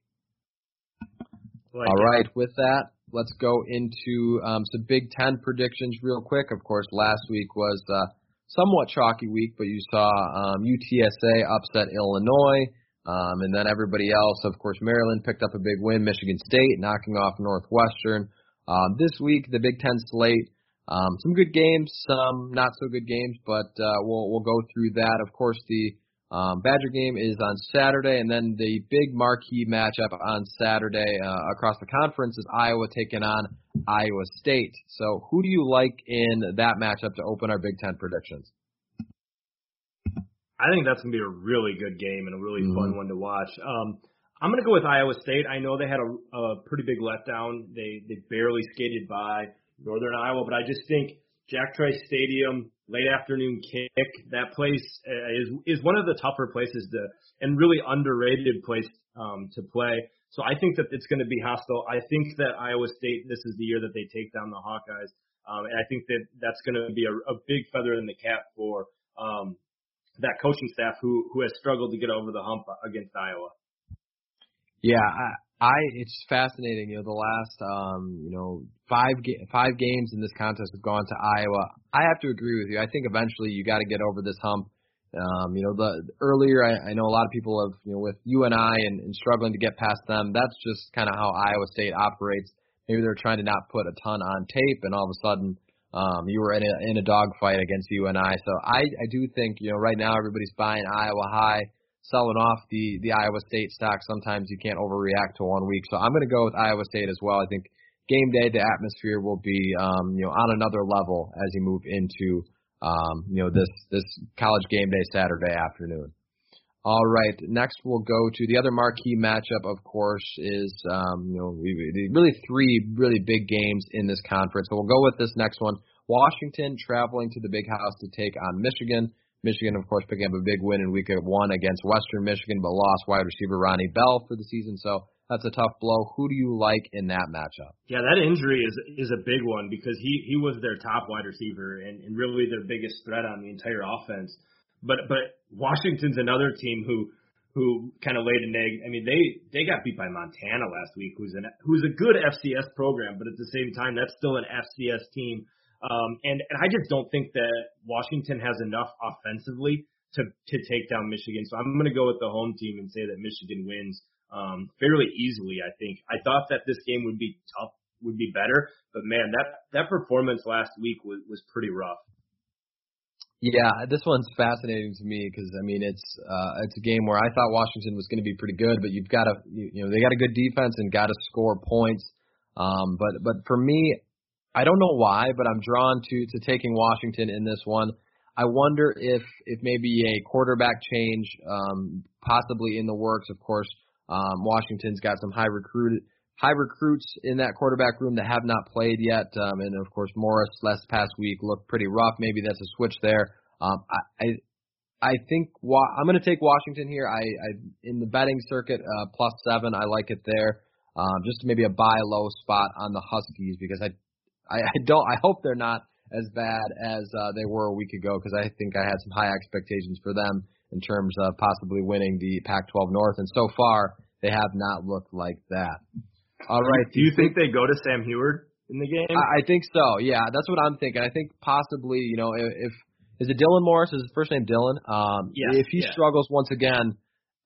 Like All right, with that, let's go into um, some Big Ten predictions real quick. Of course, last week was uh, somewhat chalky week, but you saw um, UTSA upset Illinois, um, and then everybody else. Of course, Maryland picked up a big win. Michigan State knocking off Northwestern. Um, this week, the Big Ten slate. Um, some good games, some not so good games, but uh, we'll we'll go through that. Of course, the um, Badger game is on Saturday, and then the big marquee matchup on Saturday uh, across the conference is Iowa taking on Iowa State. So, who do you like in that matchup to open our Big Ten predictions? I think that's gonna be a really good game and a really mm-hmm. fun one to watch. Um, I'm gonna go with Iowa State. I know they had a, a pretty big letdown. They they barely skated by Northern Iowa, but I just think Jack Trice Stadium late afternoon kick. That place uh, is is one of the tougher places to and really underrated place um, to play. So I think that it's going to be hostile. I think that Iowa State this is the year that they take down the Hawkeyes, um, and I think that that's going to be a, a big feather in the cap for um, that coaching staff who who has struggled to get over the hump against Iowa. Yeah, I it's fascinating. You know, the last um, you know five ga- five games in this contest have gone to Iowa. I have to agree with you. I think eventually you got to get over this hump. Um, you know, the earlier I, I know a lot of people have you know with UNI and, I and struggling to get past them. That's just kind of how Iowa State operates. Maybe they're trying to not put a ton on tape, and all of a sudden um, you were in a in a dogfight against UNI. So I So I do think you know right now everybody's buying Iowa high selling off the the Iowa State stock. Sometimes you can't overreact to one week. So I'm going to go with Iowa State as well. I think game day, the atmosphere will be um, you know on another level as you move into um, you know this this college game day Saturday afternoon. All right, next we'll go to the other marquee matchup. Of course, is um, you know we, really three really big games in this conference. So we'll go with this next one. Washington traveling to the Big House to take on Michigan. Michigan, of course, picking up a big win in week one against Western Michigan, but lost wide receiver Ronnie Bell for the season. So that's a tough blow. Who do you like in that matchup? Yeah, that injury is is a big one because he he was their top wide receiver and, and really their biggest threat on the entire offense. But but Washington's another team who who kind of laid an egg. I mean, they they got beat by Montana last week, who's an who's a good FCS program, but at the same time, that's still an FCS team um, and, and I just don't think that Washington has enough offensively to to take down Michigan. So I'm going to go with the home team and say that Michigan wins um, fairly easily. I think I thought that this game would be tough, would be better, but man, that that performance last week was was pretty rough. Yeah, this one's fascinating to me because I mean it's uh, it's a game where I thought Washington was going to be pretty good, but you've got to you, you know they got a good defense and got to score points. Um, but but for me, I don't know why, but I'm drawn to to taking Washington in this one. I wonder if if maybe a quarterback change, um, possibly in the works. Of course, um, Washington's got some high recruited high recruits in that quarterback room that have not played yet, um, and of course Morris last past week looked pretty rough. Maybe that's a switch there. Um, I, I I think wa- I'm going to take Washington here. I, I in the betting circuit uh, plus seven. I like it there. Um, just maybe a buy low spot on the Huskies because I, I, I don't. I hope they're not as bad as uh, they were a week ago because I think I had some high expectations for them in terms of possibly winning the Pac-12 North, and so far they have not looked like that. All right. Do you think they go to Sam Huard in the game? I, I think so. Yeah, that's what I'm thinking. I think possibly, you know, if, if is it Dylan Morris? Is his first name Dylan? Um, yes, if he yeah. struggles once again,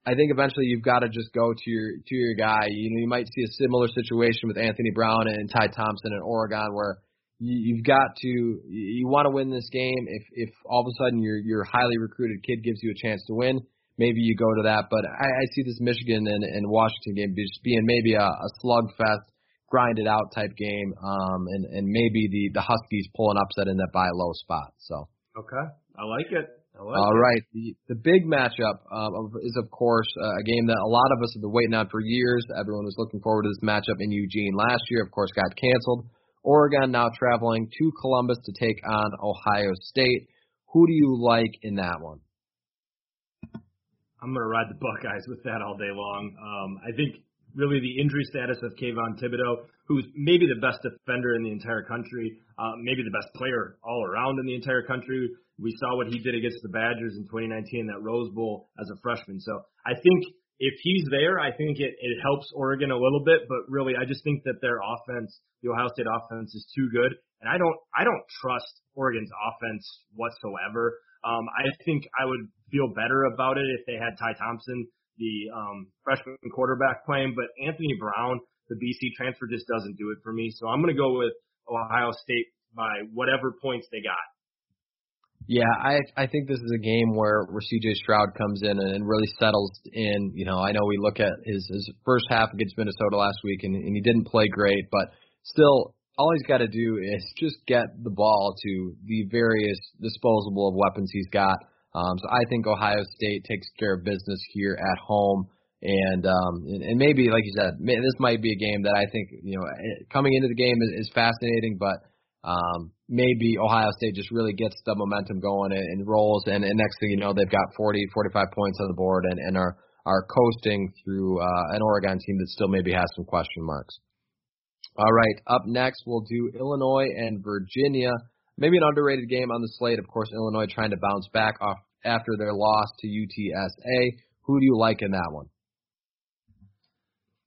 I think eventually you've got to just go to your to your guy. You know, you might see a similar situation with Anthony Brown and Ty Thompson in Oregon, where you, you've got to you want to win this game. If if all of a sudden your your highly recruited kid gives you a chance to win, maybe you go to that. But I, I see this Michigan and, and Washington game just being maybe a, a slugfest, grinded out type game, um, and and maybe the the Huskies pull an upset in that buy low spot. So. Okay, I like it. All the the big matchup um, of, is of course uh, a game that a lot of us have been waiting on for years. Everyone was looking forward to this matchup in Eugene last year. Of course, got canceled. Oregon now traveling to Columbus to take on Ohio State. Who do you like in that one? I'm going to ride the Buckeyes with that all day long. Um, I think really the injury status of Kayvon Thibodeaux, who's maybe the best defender in the entire country, uh, maybe the best player all around in the entire country. We saw what he did against the Badgers in 2019 in that Rose Bowl as a freshman. So I think if he's there, I think it, it helps Oregon a little bit, but really I just think that their offense, the Ohio State offense is too good. And I don't, I don't trust Oregon's offense whatsoever. Um, I think I would feel better about it if they had Ty Thompson, the um, freshman quarterback, playing. But Anthony Brown, the BC transfer, just doesn't do it for me. So I'm going to go with Ohio State by whatever points they got. Yeah, I I think this is a game where where CJ Stroud comes in and really settles in. You know, I know we look at his his first half against Minnesota last week and, and he didn't play great, but still all he's got to do is just get the ball to the various disposable of weapons he's got. Um, so I think Ohio State takes care of business here at home, and um, and, maybe like you said, this might be a game that I think you know coming into the game is, is fascinating, but um, maybe Ohio State just really gets the momentum going and, and rolls, and, and next thing you know, they've got 40, 45 points on the board and, and are are coasting through uh, an Oregon team that still maybe has some question marks. All right, up next we'll do Illinois and Virginia. Maybe an underrated game on the slate. Of course, Illinois trying to bounce back off after their loss to UTSA. Who do you like in that one?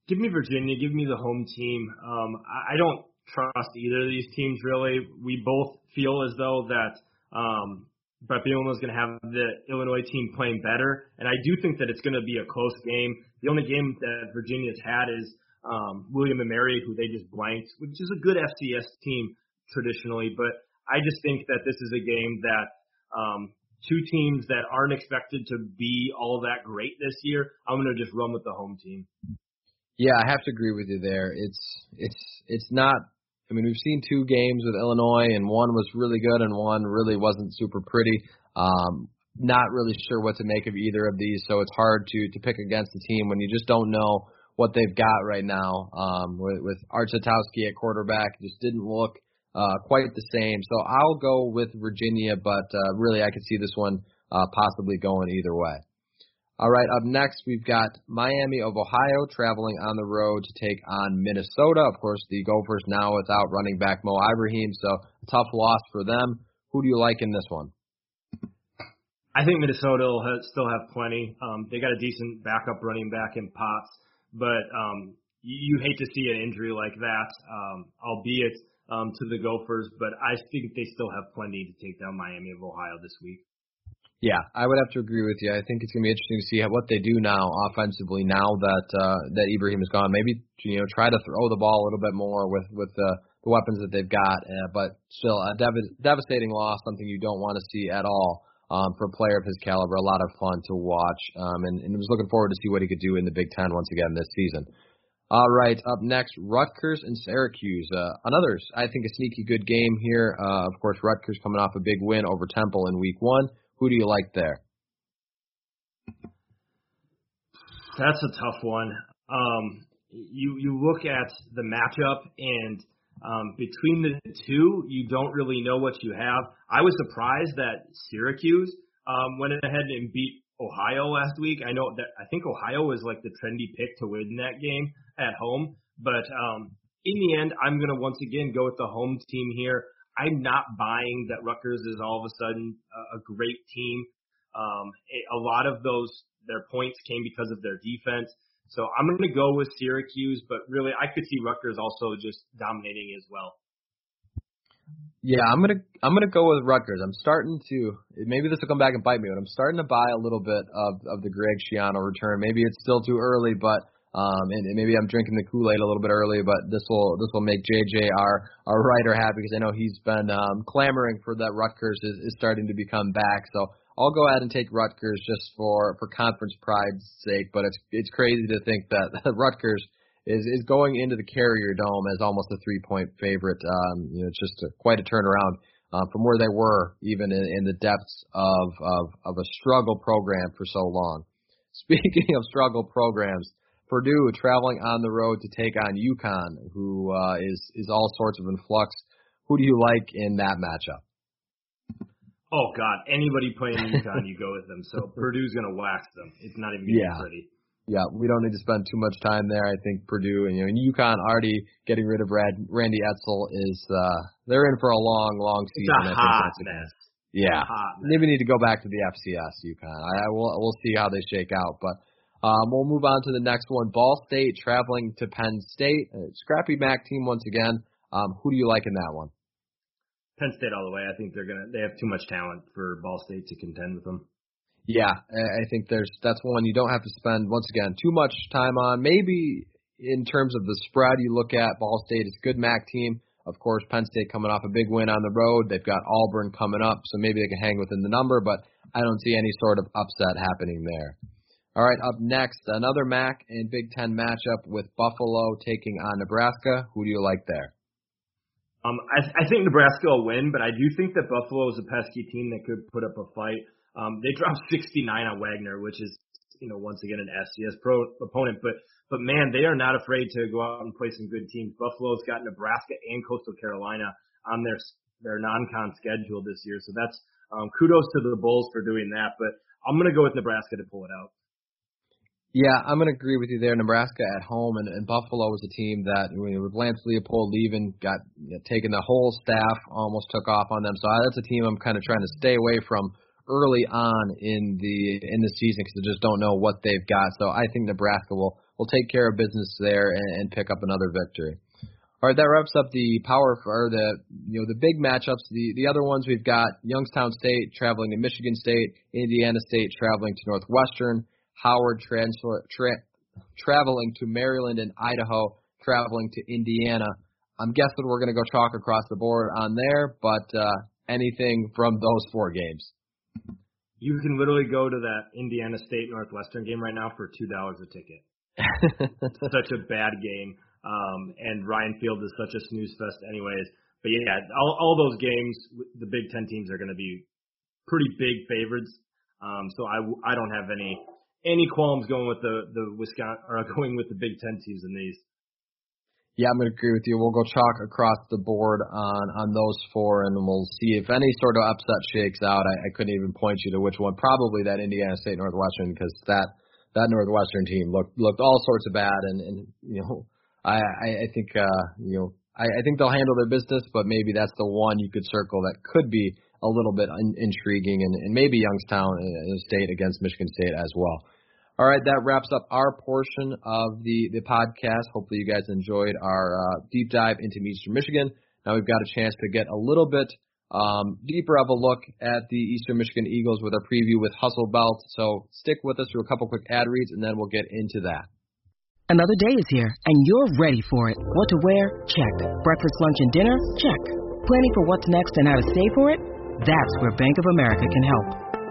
Give me Virginia. Give me the home team. Um, I, I don't trust either of these teams really. We both feel as though that um, Bret Bielema is going to have the Illinois team playing better, and I do think that it's going to be a close game. The only game that Virginia's had is um, William and Mary, who they just blanked, which is a good FCS team traditionally. But I just think that this is a game that um, two teams that aren't expected to be all that great this year, I'm going to just run with the home team. Yeah, I have to agree with you there. It's it's it's not. I mean, we've seen two games with Illinois, and one was really good, and one really wasn't super pretty. Um, not really sure what to make of either of these, so it's hard to to pick against the team when you just don't know what they've got right now. Um, with, with Art Sitkowski at quarterback, just didn't look uh, quite the same. So I'll go with Virginia, but uh, really I could see this one uh, possibly going either way. All right, up next we've got Miami of Ohio traveling on the road to take on Minnesota. Of course, the Gophers now without running back Mo Ibrahim, so a tough loss for them. Who do you like in this one? I think Minnesota will have, still have plenty. Um, they got a decent backup running back in Potts, but um, you, you hate to see an injury like that, um, albeit um, to the Gophers. But I think they still have plenty to take down Miami of Ohio this week. Yeah, I would have to agree with you. I think it's gonna be interesting to see how, what they do now offensively. Now that uh, that Ibrahim is gone, maybe you know try to throw the ball a little bit more with with the, the weapons that they've got. Uh, but still, a dev- devastating loss, something you don't want to see at all um, for a player of his caliber. A lot of fun to watch, um, and, and was looking forward to see what he could do in the Big Ten once again this season. All right, up next, Rutgers and Syracuse. Uh, another, I think, a sneaky good game here. Uh, of course, Rutgers coming off a big win over Temple in Week One. Who do you like there? That's a tough one. Um, you you look at the matchup and um, between the two, you don't really know what you have. I was surprised that Syracuse um, went ahead and beat Ohio last week. I know that I think Ohio was like the trendy pick to win that game at home, but um, in the end, I'm going to once again go with the home team here. I'm not buying that Rutgers is all of a sudden a, a great team. Um, a, a lot of those their points came because of their defense. So I'm going to go with Syracuse, but really I could see Rutgers also just dominating as well. Yeah, I'm gonna I'm gonna go with Rutgers. I'm starting to maybe this will come back and bite me, but I'm starting to buy a little bit of of the Greg Schiano return. Maybe it's still too early, but um, and, and maybe I'm drinking the Kool Aid a little bit early, but this will this will make JJ our our writer happy because I know he's been um, clamoring for that Rutgers is, is starting to become back. So I'll go ahead and take Rutgers just for for conference pride's sake. But it's it's crazy to think that Rutgers is is going into the Carrier Dome as almost a three point favorite. Um, you know, it's just a, quite a turnaround uh, from where they were, even in, in the depths of, of of a struggle program for so long. Speaking of struggle programs, Purdue traveling on the road to take on UConn, who uh, is is all sorts of in flux. Who do you like in that matchup? Oh God, anybody playing UConn, you go with them. So Purdue's gonna wax them. It's not even yeah. pretty. Yeah, we don't need to spend too much time there. I think Purdue and you know, and UConn already getting rid of Rad, Randy Edsall is uh they're in for a long, long season. It's a hot mess. Yeah, hot maybe need to go back to the FCS UConn. I, I will we'll see how they shake out, but um, we'll move on to the next one. Ball State traveling to Penn State. Uh, scrappy MAC team once again. Um, who do you like in that one? Penn State all the way. I think they're gonna they have too much talent for Ball State to contend with them. Yeah, I think there's that's one you don't have to spend once again too much time on. Maybe in terms of the spread, you look at Ball State. It's a good MAC team. Of course, Penn State coming off a big win on the road. They've got Auburn coming up, so maybe they can hang within the number. But I don't see any sort of upset happening there. All right, up next, another MAC and Big Ten matchup with Buffalo taking on Nebraska. Who do you like there? Um, I, I think Nebraska will win, but I do think that Buffalo is a pesky team that could put up a fight. Um, they dropped 69 on Wagner, which is, you know, once again an FCS pro opponent. But but man, they are not afraid to go out and play some good teams. Buffalo's got Nebraska and Coastal Carolina on their their non-con schedule this year, so that's um, kudos to the Bulls for doing that. But I'm gonna go with Nebraska to pull it out. Yeah, I'm going to agree with you there. Nebraska at home and, and Buffalo was a team that with Lance Leipold leaving, got you know, taken the whole staff, almost took off on them. So uh, that's a team I'm kind of trying to stay away from early on in the in the season because I just don't know what they've got. So I think Nebraska will will take care of business there and, and pick up another victory. All right, that wraps up the power or the you know the big matchups. The the other ones we've got Youngstown State traveling to Michigan State, Indiana State traveling to Northwestern, Howard transfer, tra- traveling to Maryland and Idaho, traveling to Indiana. I'm guessing we're going to go chalk across the board on there, but uh, anything from those four games. You can literally go to that Indiana State Northwestern game right now for two dollars a ticket. such a bad game, um, and Ryan Field is such a snooze fest, anyways. But yeah, all, all those games, the Big Ten teams are going to be pretty big favorites. Um, so I, I don't have any any qualms going with the the Wisconsin or going with the Big Ten teams in these. Yeah, I'm to agree with you. We'll go chalk across the board on on those four, and we'll see if any sort of upset shakes out. I, I couldn't even point you to which one. Probably that Indiana State Northwestern because that that Northwestern team looked looked all sorts of bad, and and you know I I, I think uh you know I, I think they'll handle their business, but maybe that's the one you could circle that could be a little bit in, intriguing, and, and maybe Youngstown uh, State against Michigan State as well. All right, that wraps up our portion of the, the podcast. Hopefully, you guys enjoyed our uh, deep dive into Eastern Michigan. Now we've got a chance to get a little bit um, deeper of a look at the Eastern Michigan Eagles with our preview with Hustle Belt. So stick with us through a couple quick ad reads, and then we'll get into that. Another day is here, and you're ready for it. What to wear? Check. Breakfast, lunch, and dinner? Check. Planning for what's next and how to save for it? That's where Bank of America can help.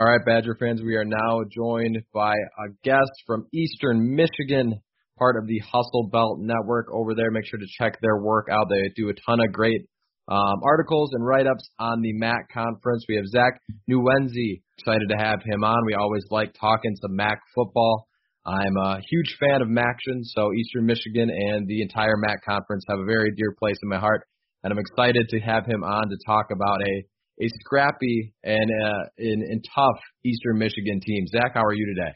All right, Badger fans, we are now joined by a guest from Eastern Michigan, part of the Hustle Belt Network over there. Make sure to check their work out. They do a ton of great um, articles and write-ups on the MAC conference. We have Zach Nwenzi. Excited to have him on. We always like talking some MAC football. I'm a huge fan of MACtion, so Eastern Michigan and the entire MAC conference have a very dear place in my heart, and I'm excited to have him on to talk about a a scrappy and uh, and, and tough Eastern Michigan team. Zach, how are you today?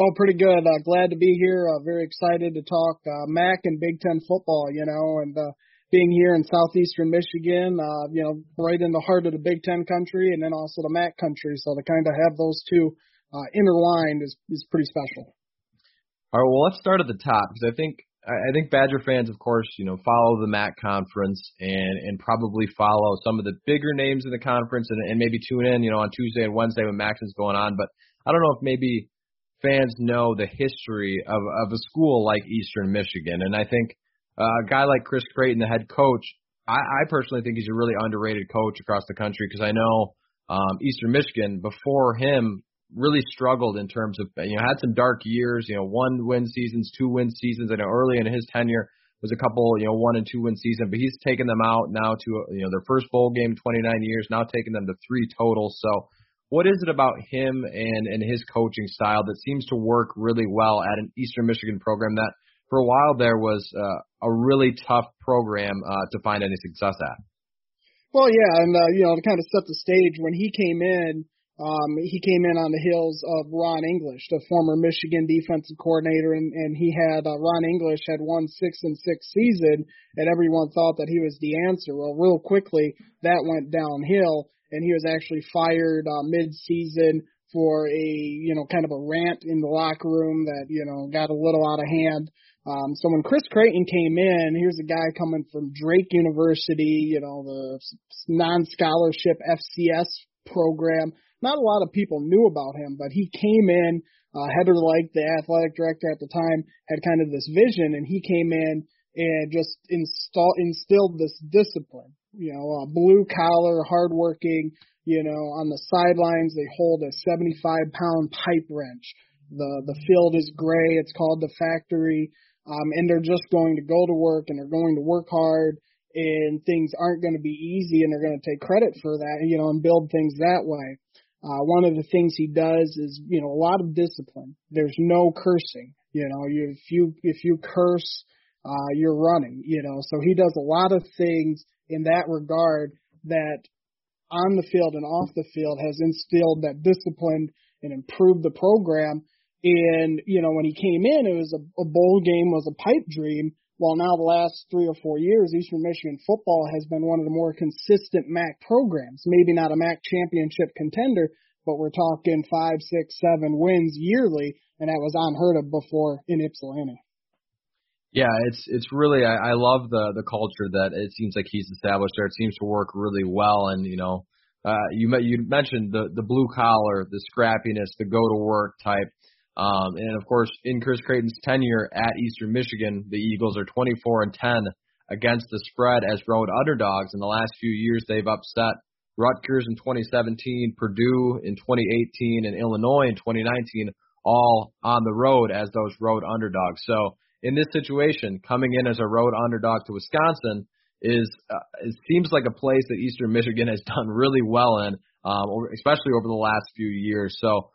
Oh, pretty good. Uh, glad to be here. Uh, very excited to talk uh, MAC and Big Ten football. You know, and uh, being here in southeastern Michigan, uh, you know, right in the heart of the Big Ten country, and then also the MAC country. So to kind of have those two uh, intertwined is is pretty special. All right. Well, let's start at the top because I think I think Badger fans, of course, you know, follow the MAC conference and and probably follow some of the bigger names in the conference and, and maybe tune in, you know, on Tuesday and Wednesday when MAC is going on. But I don't know if maybe fans know the history of of a school like Eastern Michigan, and I think uh, a guy like Chris Creighton, the head coach, I, I personally think he's a really underrated coach across the country because I know um, Eastern Michigan before him really struggled in terms of you know had some dark years. You know, one win seasons, two win seasons. I know early in his tenure was a couple you know one and two win season, but he's taken them out now to you know their first bowl game, 29 years, now taking them to three total. So. What is it about him and, and his coaching style that seems to work really well at an Eastern Michigan program that for a while there was uh, a really tough program uh, to find any success at? Well, yeah, and uh, you know to kind of set the stage when he came in, um, he came in on the heels of Ron English, the former Michigan defensive coordinator, and, and he had uh, Ron English had one six and six season, and everyone thought that he was the answer. Well, real quickly that went downhill, and he was actually fired uh, mid-season for a you know kind of a rant in the locker room that you know got a little out of hand. Um, so when Chris Creighton came in, here's a guy coming from Drake University, you know the non-scholarship FCS program not a lot of people knew about him, but he came in. Uh, Heather Lyke, the athletic director at the time, had kind of this vision, and he came in and just install, instilled this discipline. You know, uh, blue collar, hardworking. You know, on the sidelines they hold a 75 pound pipe wrench. The the field is gray. It's called the factory, um, and they're just going to go to work and they're going to work hard and things aren't going to be easy and they're going to take credit for that, you know, and build things that way. Uh, one of the things he does is, you know, a lot of discipline. There's no cursing. You know, you, if you if you curse, uh, you're running. You know, so he does a lot of things in that regard that on the field and off the field has instilled that discipline and improved the program. And you know, when he came in, it was a, a bowl game was a pipe dream. While now the last three or four years, Eastern Michigan football has been one of the more consistent MAC programs. Maybe not a MAC championship contender, but we're talking five, six, seven wins yearly, and that was unheard of before in Ypsilanti. Yeah, it's it's really I, I love the the culture that it seems like he's established there. It seems to work really well, and you know, uh, you you mentioned the the blue collar, the scrappiness, the go to work type. Um, and of course, in Chris Creighton's tenure at Eastern Michigan, the Eagles are 24 and 10 against the spread as road underdogs. In the last few years, they've upset Rutgers in 2017, Purdue in 2018, and Illinois in 2019, all on the road as those road underdogs. So in this situation, coming in as a road underdog to Wisconsin is uh, it seems like a place that Eastern Michigan has done really well in, um, especially over the last few years. So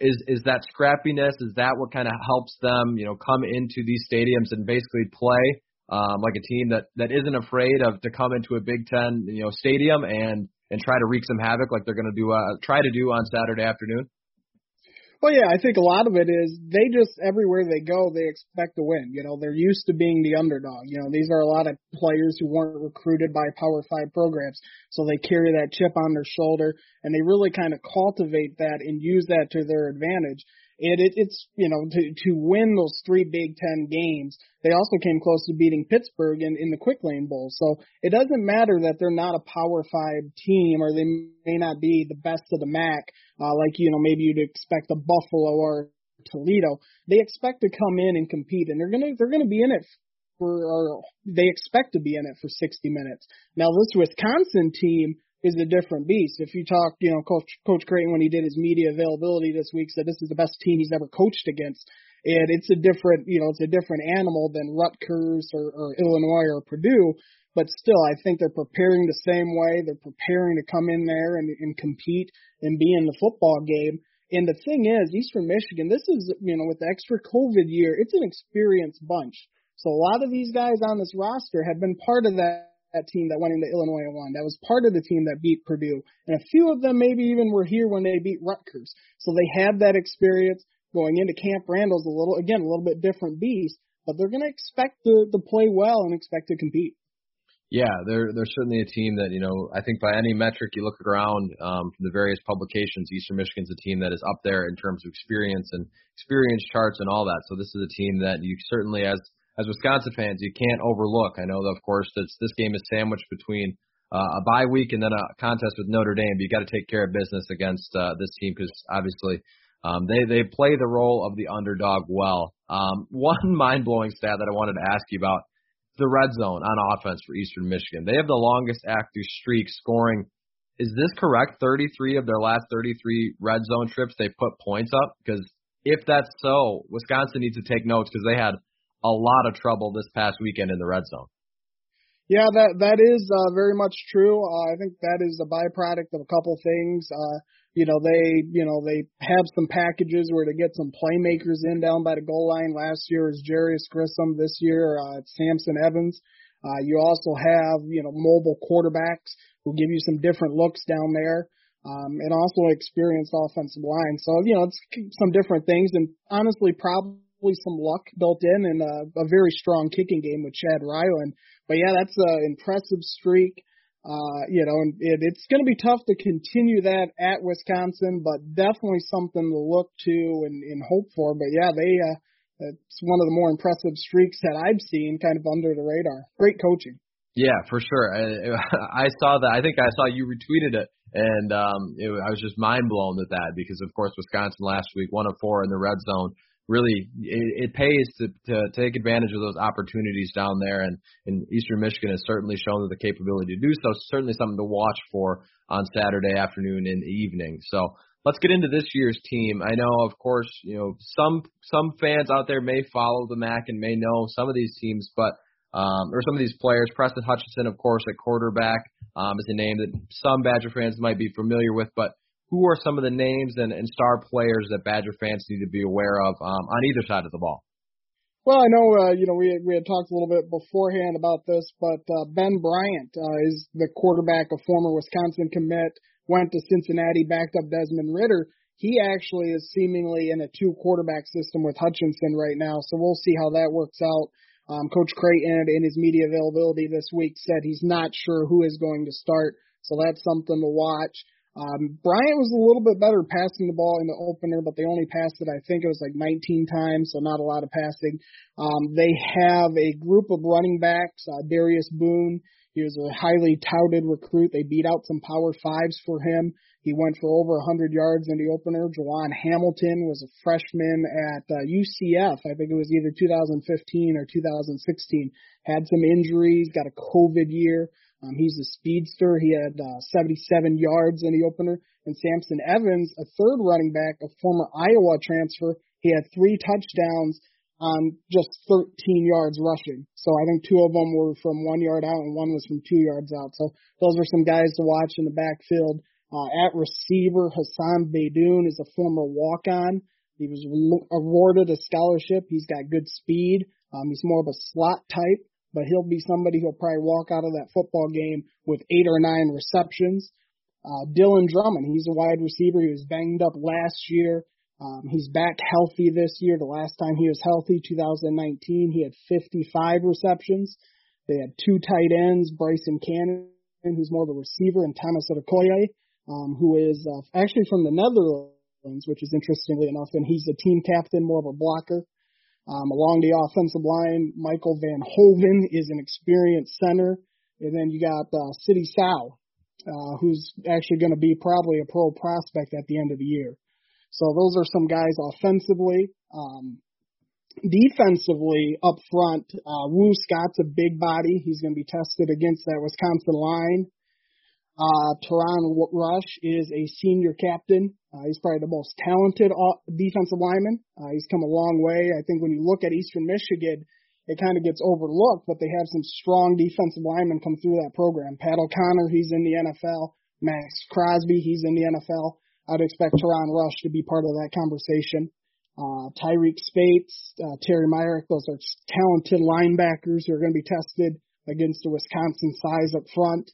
is is that scrappiness? Is that what kind of helps them, you know, come into these stadiums and basically play um, like a team that that isn't afraid of to come into a Big Ten, you know, stadium and and try to wreak some havoc like they're going to do uh, try to do on Saturday afternoon? Well, yeah, I think a lot of it is they just everywhere they go, they expect to win. You know, they're used to being the underdog. You know, these are a lot of players who weren't recruited by Power Five programs, so they carry that chip on their shoulder, and they really kind of cultivate that and use that to their advantage. And it, it's you know to to win those three Big Ten games, they also came close to beating Pittsburgh in in the Quick Lane Bowl. So it doesn't matter that they're not a Power Five team or they may not be the best of the MAC, uh, like you know maybe you'd expect a Buffalo or Toledo. They expect to come in and compete, and they're gonna they're gonna be in it for or they expect to be in it for 60 minutes. Now this Wisconsin team is a different beast. If you talk, you know, Coach Coach Creighton when he did his media availability this week said this is the best team he's ever coached against, and it's a different, you know, it's a different animal than Rutgers or, or Illinois or Purdue. But still, I think they're preparing the same way. They're preparing to come in there and, and compete and be in the football game. And the thing is, Eastern Michigan, this is, you know, with the extra COVID year, it's an experienced bunch. So a lot of these guys on this roster have been part of that that team that went into Illinois and won. That was part of the team that beat Purdue. And a few of them maybe even were here when they beat Rutgers. So they have that experience going into Camp Randall's a little, again, a little bit different beast, but they're going to expect to, to play well and expect to compete. Yeah, they're they're certainly a team that you know I think by any metric you look around um, from the various publications, Eastern Michigan's a team that is up there in terms of experience and experience charts and all that. So this is a team that you certainly as as Wisconsin fans, you can't overlook. I know, of course, that this game is sandwiched between uh, a bye week and then a contest with Notre Dame. But you got to take care of business against uh, this team because obviously um, they they play the role of the underdog well. Um, one mind blowing stat that I wanted to ask you about the red zone on offense for Eastern Michigan. They have the longest active streak scoring. Is this correct? 33 of their last 33 red zone trips they put points up because if that's so, Wisconsin needs to take notes because they had a lot of trouble this past weekend in the red zone. Yeah, that that is uh, very much true. Uh, I think that is a byproduct of a couple things. Uh, you know, they you know they have some packages where to get some playmakers in down by the goal line. Last year is Jarius Grissom. This year, uh, it's Samson Evans. Uh, you also have you know mobile quarterbacks who give you some different looks down there. Um, and also experienced offensive line. So, you know, it's some different things and honestly probably some luck built in and a, a very strong kicking game with Chad Ryland. But yeah, that's an impressive streak. Uh, you know, and it, it's going to be tough to continue that at Wisconsin, but definitely something to look to and, and hope for. But yeah, they, uh, it's one of the more impressive streaks that I've seen kind of under the radar. Great coaching. Yeah, for sure. I, I saw that. I think I saw you retweeted it, and um, it, I was just mind blown at that because, of course, Wisconsin last week, one of four in the red zone really it, it pays to, to take advantage of those opportunities down there and, and Eastern Michigan has certainly shown the capability to do so. Certainly something to watch for on Saturday afternoon and evening. So let's get into this year's team. I know of course, you know, some some fans out there may follow the MAC and may know some of these teams, but um, or some of these players. Preston Hutchinson, of course, at quarterback, um, is a name that some Badger fans might be familiar with, but who are some of the names and, and star players that Badger fans need to be aware of um, on either side of the ball? Well, I know uh, you know we we had talked a little bit beforehand about this, but uh, Ben Bryant uh, is the quarterback, a former Wisconsin commit, went to Cincinnati, backed up Desmond Ridder. He actually is seemingly in a two quarterback system with Hutchinson right now, so we'll see how that works out. Um, Coach Creighton, in his media availability this week, said he's not sure who is going to start, so that's something to watch. Um, Bryant was a little bit better passing the ball in the opener, but they only passed it, I think it was like 19 times, so not a lot of passing. Um, they have a group of running backs, uh, Darius Boone. He was a highly touted recruit. They beat out some power fives for him. He went for over 100 yards in the opener. Jawon Hamilton was a freshman at uh, UCF. I think it was either 2015 or 2016. Had some injuries, got a COVID year. Um, he's a speedster. He had uh, 77 yards in the opener. And Samson Evans, a third running back, a former Iowa transfer, he had three touchdowns on just 13 yards rushing. So I think two of them were from one yard out and one was from two yards out. So those are some guys to watch in the backfield. Uh, at receiver, Hassan Beydoun is a former walk-on. He was awarded a scholarship. He's got good speed. Um, he's more of a slot type but he'll be somebody who'll probably walk out of that football game with eight or nine receptions. Uh, Dylan Drummond, he's a wide receiver. He was banged up last year. Um, he's back healthy this year. The last time he was healthy, 2019, he had 55 receptions. They had two tight ends, Bryson Cannon, who's more of a receiver, and Thomas Okoye, um, who is uh, actually from the Netherlands, which is interestingly enough, and he's a team captain, more of a blocker. Um, along the offensive line, Michael Van Hoven is an experienced center. And then you got uh, Sidy Sow, uh, who's actually going to be probably a pro prospect at the end of the year. So those are some guys offensively. Um, defensively, up front, uh, Woo Scott's a big body. He's going to be tested against that Wisconsin line. Uh, Teron Rush is a senior captain. Uh, he's probably the most talented defensive lineman. Uh, he's come a long way. I think when you look at Eastern Michigan, it kind of gets overlooked, but they have some strong defensive linemen come through that program. Pat O'Connor, he's in the NFL. Maxx Crosby, he's in the NFL. I'd expect Teron Rush to be part of that conversation. Uh, Tyreek Spates, uh, Terry Myrick, those are talented linebackers who are going to be tested against the Wisconsin size up front.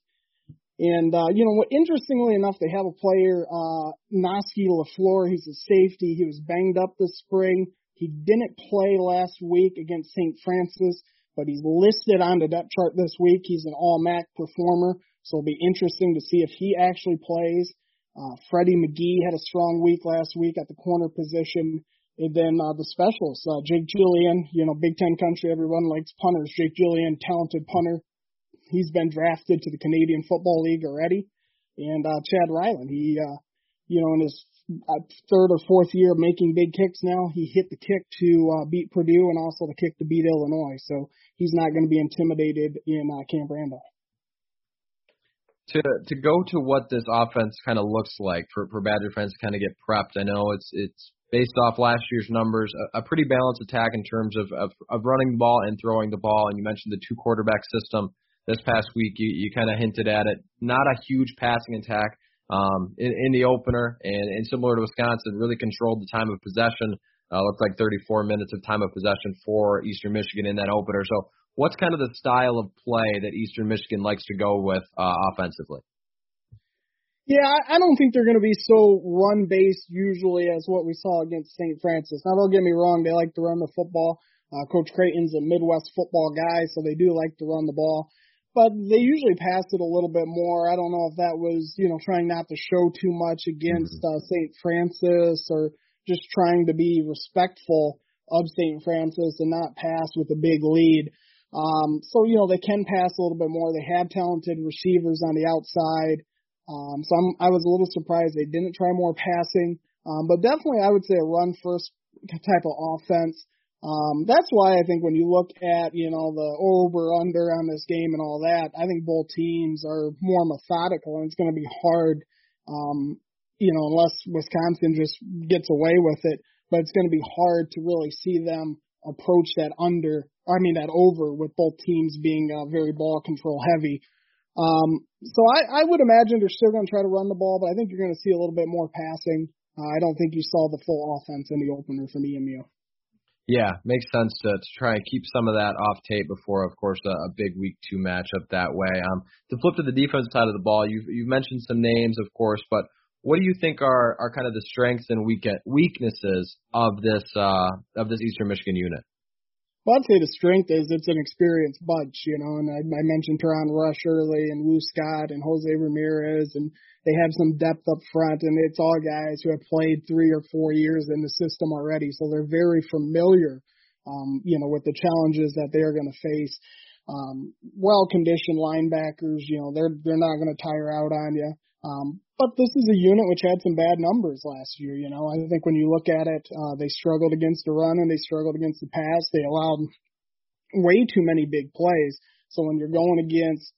And, uh, you know, what, interestingly enough, they have a player, uh, Noski LaFleur. He's a safety. He was banged up this spring. He didn't play last week against St. Francis, but he's listed on the depth chart this week. He's an all MAC performer, so it'll be interesting to see if he actually plays. Uh, Freddie McGee had a strong week last week at the corner position. And then uh, the specials, uh, Jake Julien, you know, Big Ten country, everyone likes punters. Jake Julien, talented punter. He's been drafted to the Canadian Football League already. And uh, Chad Ryland, he, uh, you know, in his uh, third or fourth year making big kicks now, he hit the kick to uh, beat Purdue and also the kick to beat Illinois. So he's not going to be intimidated in uh, Camp to to go to what this offense kind of looks like for for Badger fans to kind of get prepped. I know it's it's based off last year's numbers, a, a pretty balanced attack in terms of, of of running the ball and throwing the ball. And you mentioned the two quarterback system this past week. You you kind of hinted at it. Not a huge passing attack um, in, in the opener, and, and similar to Wisconsin, really controlled the time of possession. Uh, looked like 34 minutes of time of possession for Eastern Michigan in that opener. So What's kind of the style of play that Eastern Michigan likes to go with uh, offensively? Yeah, I don't think they're going to be so run based usually as what we saw against St. Francis. Now, don't get me wrong, they like to run the football. Uh, Coach Creighton's a Midwest football guy, so they do like to run the ball. But they usually pass it a little bit more. I don't know if that was, you know, trying not to show too much against mm-hmm. uh, St. Francis or just trying to be respectful of St. Francis and not pass with a big lead. Um, so, you know, they can pass a little bit more. They have talented receivers on the outside. Um, so I'm, I was a little surprised they didn't try more passing. Um, but definitely I would say a run first type of offense. Um, that's why I think when you look at, you know, the over under on this game and all that, I think both teams are more methodical and it's going to be hard, um, you know, unless Wisconsin just gets away with it, but it's going to be hard to really see them approach that under, I mean that over, with both teams being uh, very ball control heavy. Um, so I, I would imagine they're still going to try to run the ball, but I think you're going to see a little bit more passing. Uh, I don't think you saw the full offense in the opener from EMU. Yeah, makes sense to, to try and keep some of that off tape before, of course, a, a big week two matchup that way. Um, to flip to the defense side of the ball, you've you've mentioned some names, of course, but what do you think are are kind of the strengths and weak weaknesses of this uh, of this Eastern Michigan unit? Well, I'd say the strength is it's an experienced bunch, you know, and I, I mentioned Teron Rush early and Woo Scott and Jose Ramirez, and they have some depth up front, and it's all guys who have played three or four years in the system already, so they're very familiar, um, you know, with the challenges that they are going to face. Um, well conditioned linebackers, you know, they're they're not going to tire out on you. Um, but this is a unit which had some bad numbers last year. You know, I think when you look at it, uh, they struggled against the run and they struggled against the pass. They allowed way too many big plays. So when you're going against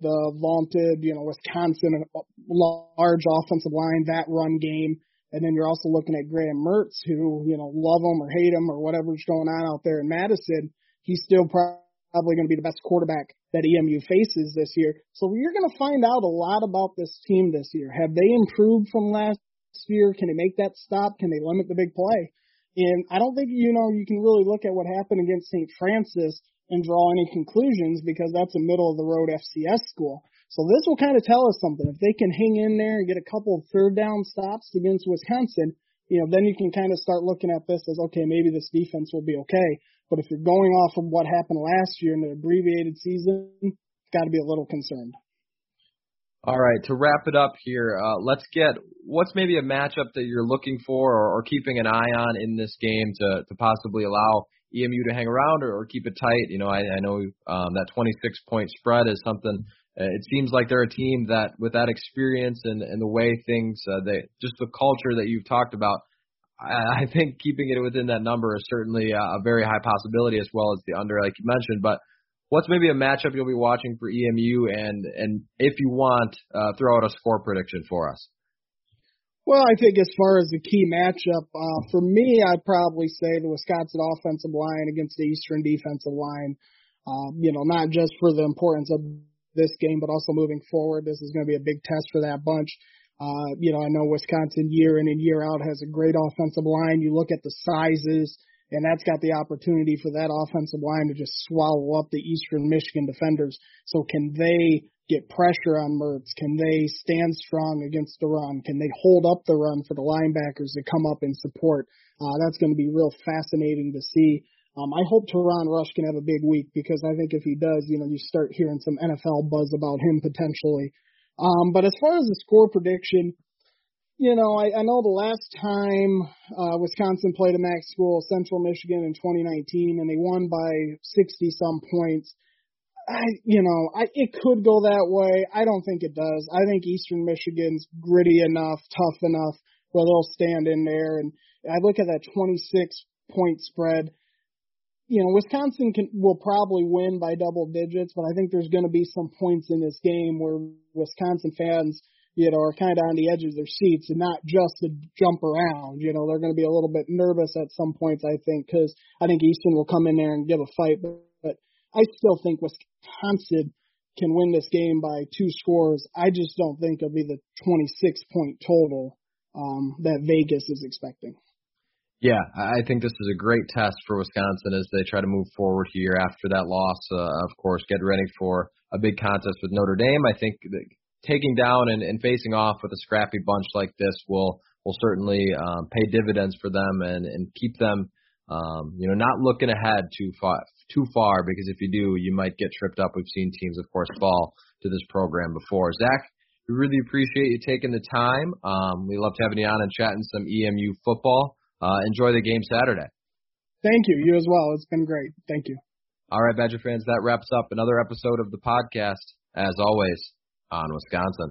the vaunted, you know, Wisconsin uh, large offensive line, that run game, and then you're also looking at Graham Mertz, who, you know, love him or hate him or whatever's going on out there in Madison, he's still probably going to be the best quarterback that EMU faces this year. So you're going to find out a lot about this team this year. Have they improved from last year? Can they make that stop? Can they limit the big play? And I don't think, you know, you can really look at what happened against St. Francis and draw any conclusions because that's a middle of the road FCS school. So this will kind of tell us something. If they can hang in there and get a couple of third down stops against Wisconsin, you know, then you can kind of start looking at this as okay, maybe this defense will be okay. But if you're going off of what happened last year in the abbreviated season, got to be a little concerned. All right, to wrap it up here, uh, let's get what's maybe a matchup that you're looking for or, or keeping an eye on in this game to, to possibly allow EMU to hang around or, or keep it tight. You know, I, I know um, that 26 point spread is something. Uh, it seems like they're a team that, with that experience and, and the way things, uh, they just the culture that you've talked about. I, think keeping it within that number is certainly a, very high possibility, as well as the under, like you mentioned. But what's maybe a matchup you'll be watching for EMU, and and if you want, uh, throw out a score prediction for us. Well, I think as far as the key matchup, uh, for me, I'd probably say the Wisconsin offensive line against the Eastern defensive line. Um, you know, not just for the importance of this game, but also moving forward. This is going to be a big test for that bunch. Uh, you know, I know Wisconsin year in and year out has a great offensive line. You look at the sizes and that's got the opportunity for that offensive line to just swallow up the Eastern Michigan defenders. So can they get pressure on Mertz? Can they stand strong against the run? Can they hold up the run for the linebackers to come up and support? Uh, that's going to be real fascinating to see. Um, I hope Teron Rush can have a big week because I think if he does, you know, you start hearing some NFL buzz about him potentially. Um, but as far as the score prediction, you know, I, I know the last time uh, Wisconsin played a MAC school, Central Michigan, in 2019, and they won by 60 some points. I, you know, I, it could go that way. I don't think it does. I think Eastern Michigan's gritty enough, tough enough where they'll stand in there. And I look at that 26 point spread. You know, Wisconsin can will probably win by double digits, but I think there's going to be some points in this game where Wisconsin fans you know, are kind of on the edge of their seats and not just to jump around. You know, they're going to be a little bit nervous at some points, I think, because I think Eastern will come in there and give a fight. But, but I still think Wisconsin can win this game by two scores. I just don't think it'll be the 26 point total um, that Vegas is expecting. Yeah, I think this is a great test for Wisconsin as they try to move forward here after that loss. Uh, of course, get ready for a big contest with Notre Dame. I think taking down and, and facing off with a scrappy bunch like this will will certainly um, pay dividends for them and, and keep them, um, you know, not looking ahead too far too far because if you do, you might get tripped up. We've seen teams, of course, fall to this program before. Zach, we really appreciate you taking the time. Um, we loved having you on and chatting some EMU football. Uh, enjoy the game Saturday. Thank you. You as well. It's been great. Thank you. All right, Badger fans, that wraps up another episode of the podcast, as always, on Wisconsin.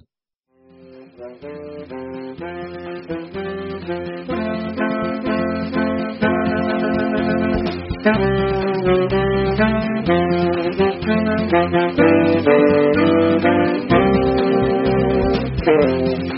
Thank you.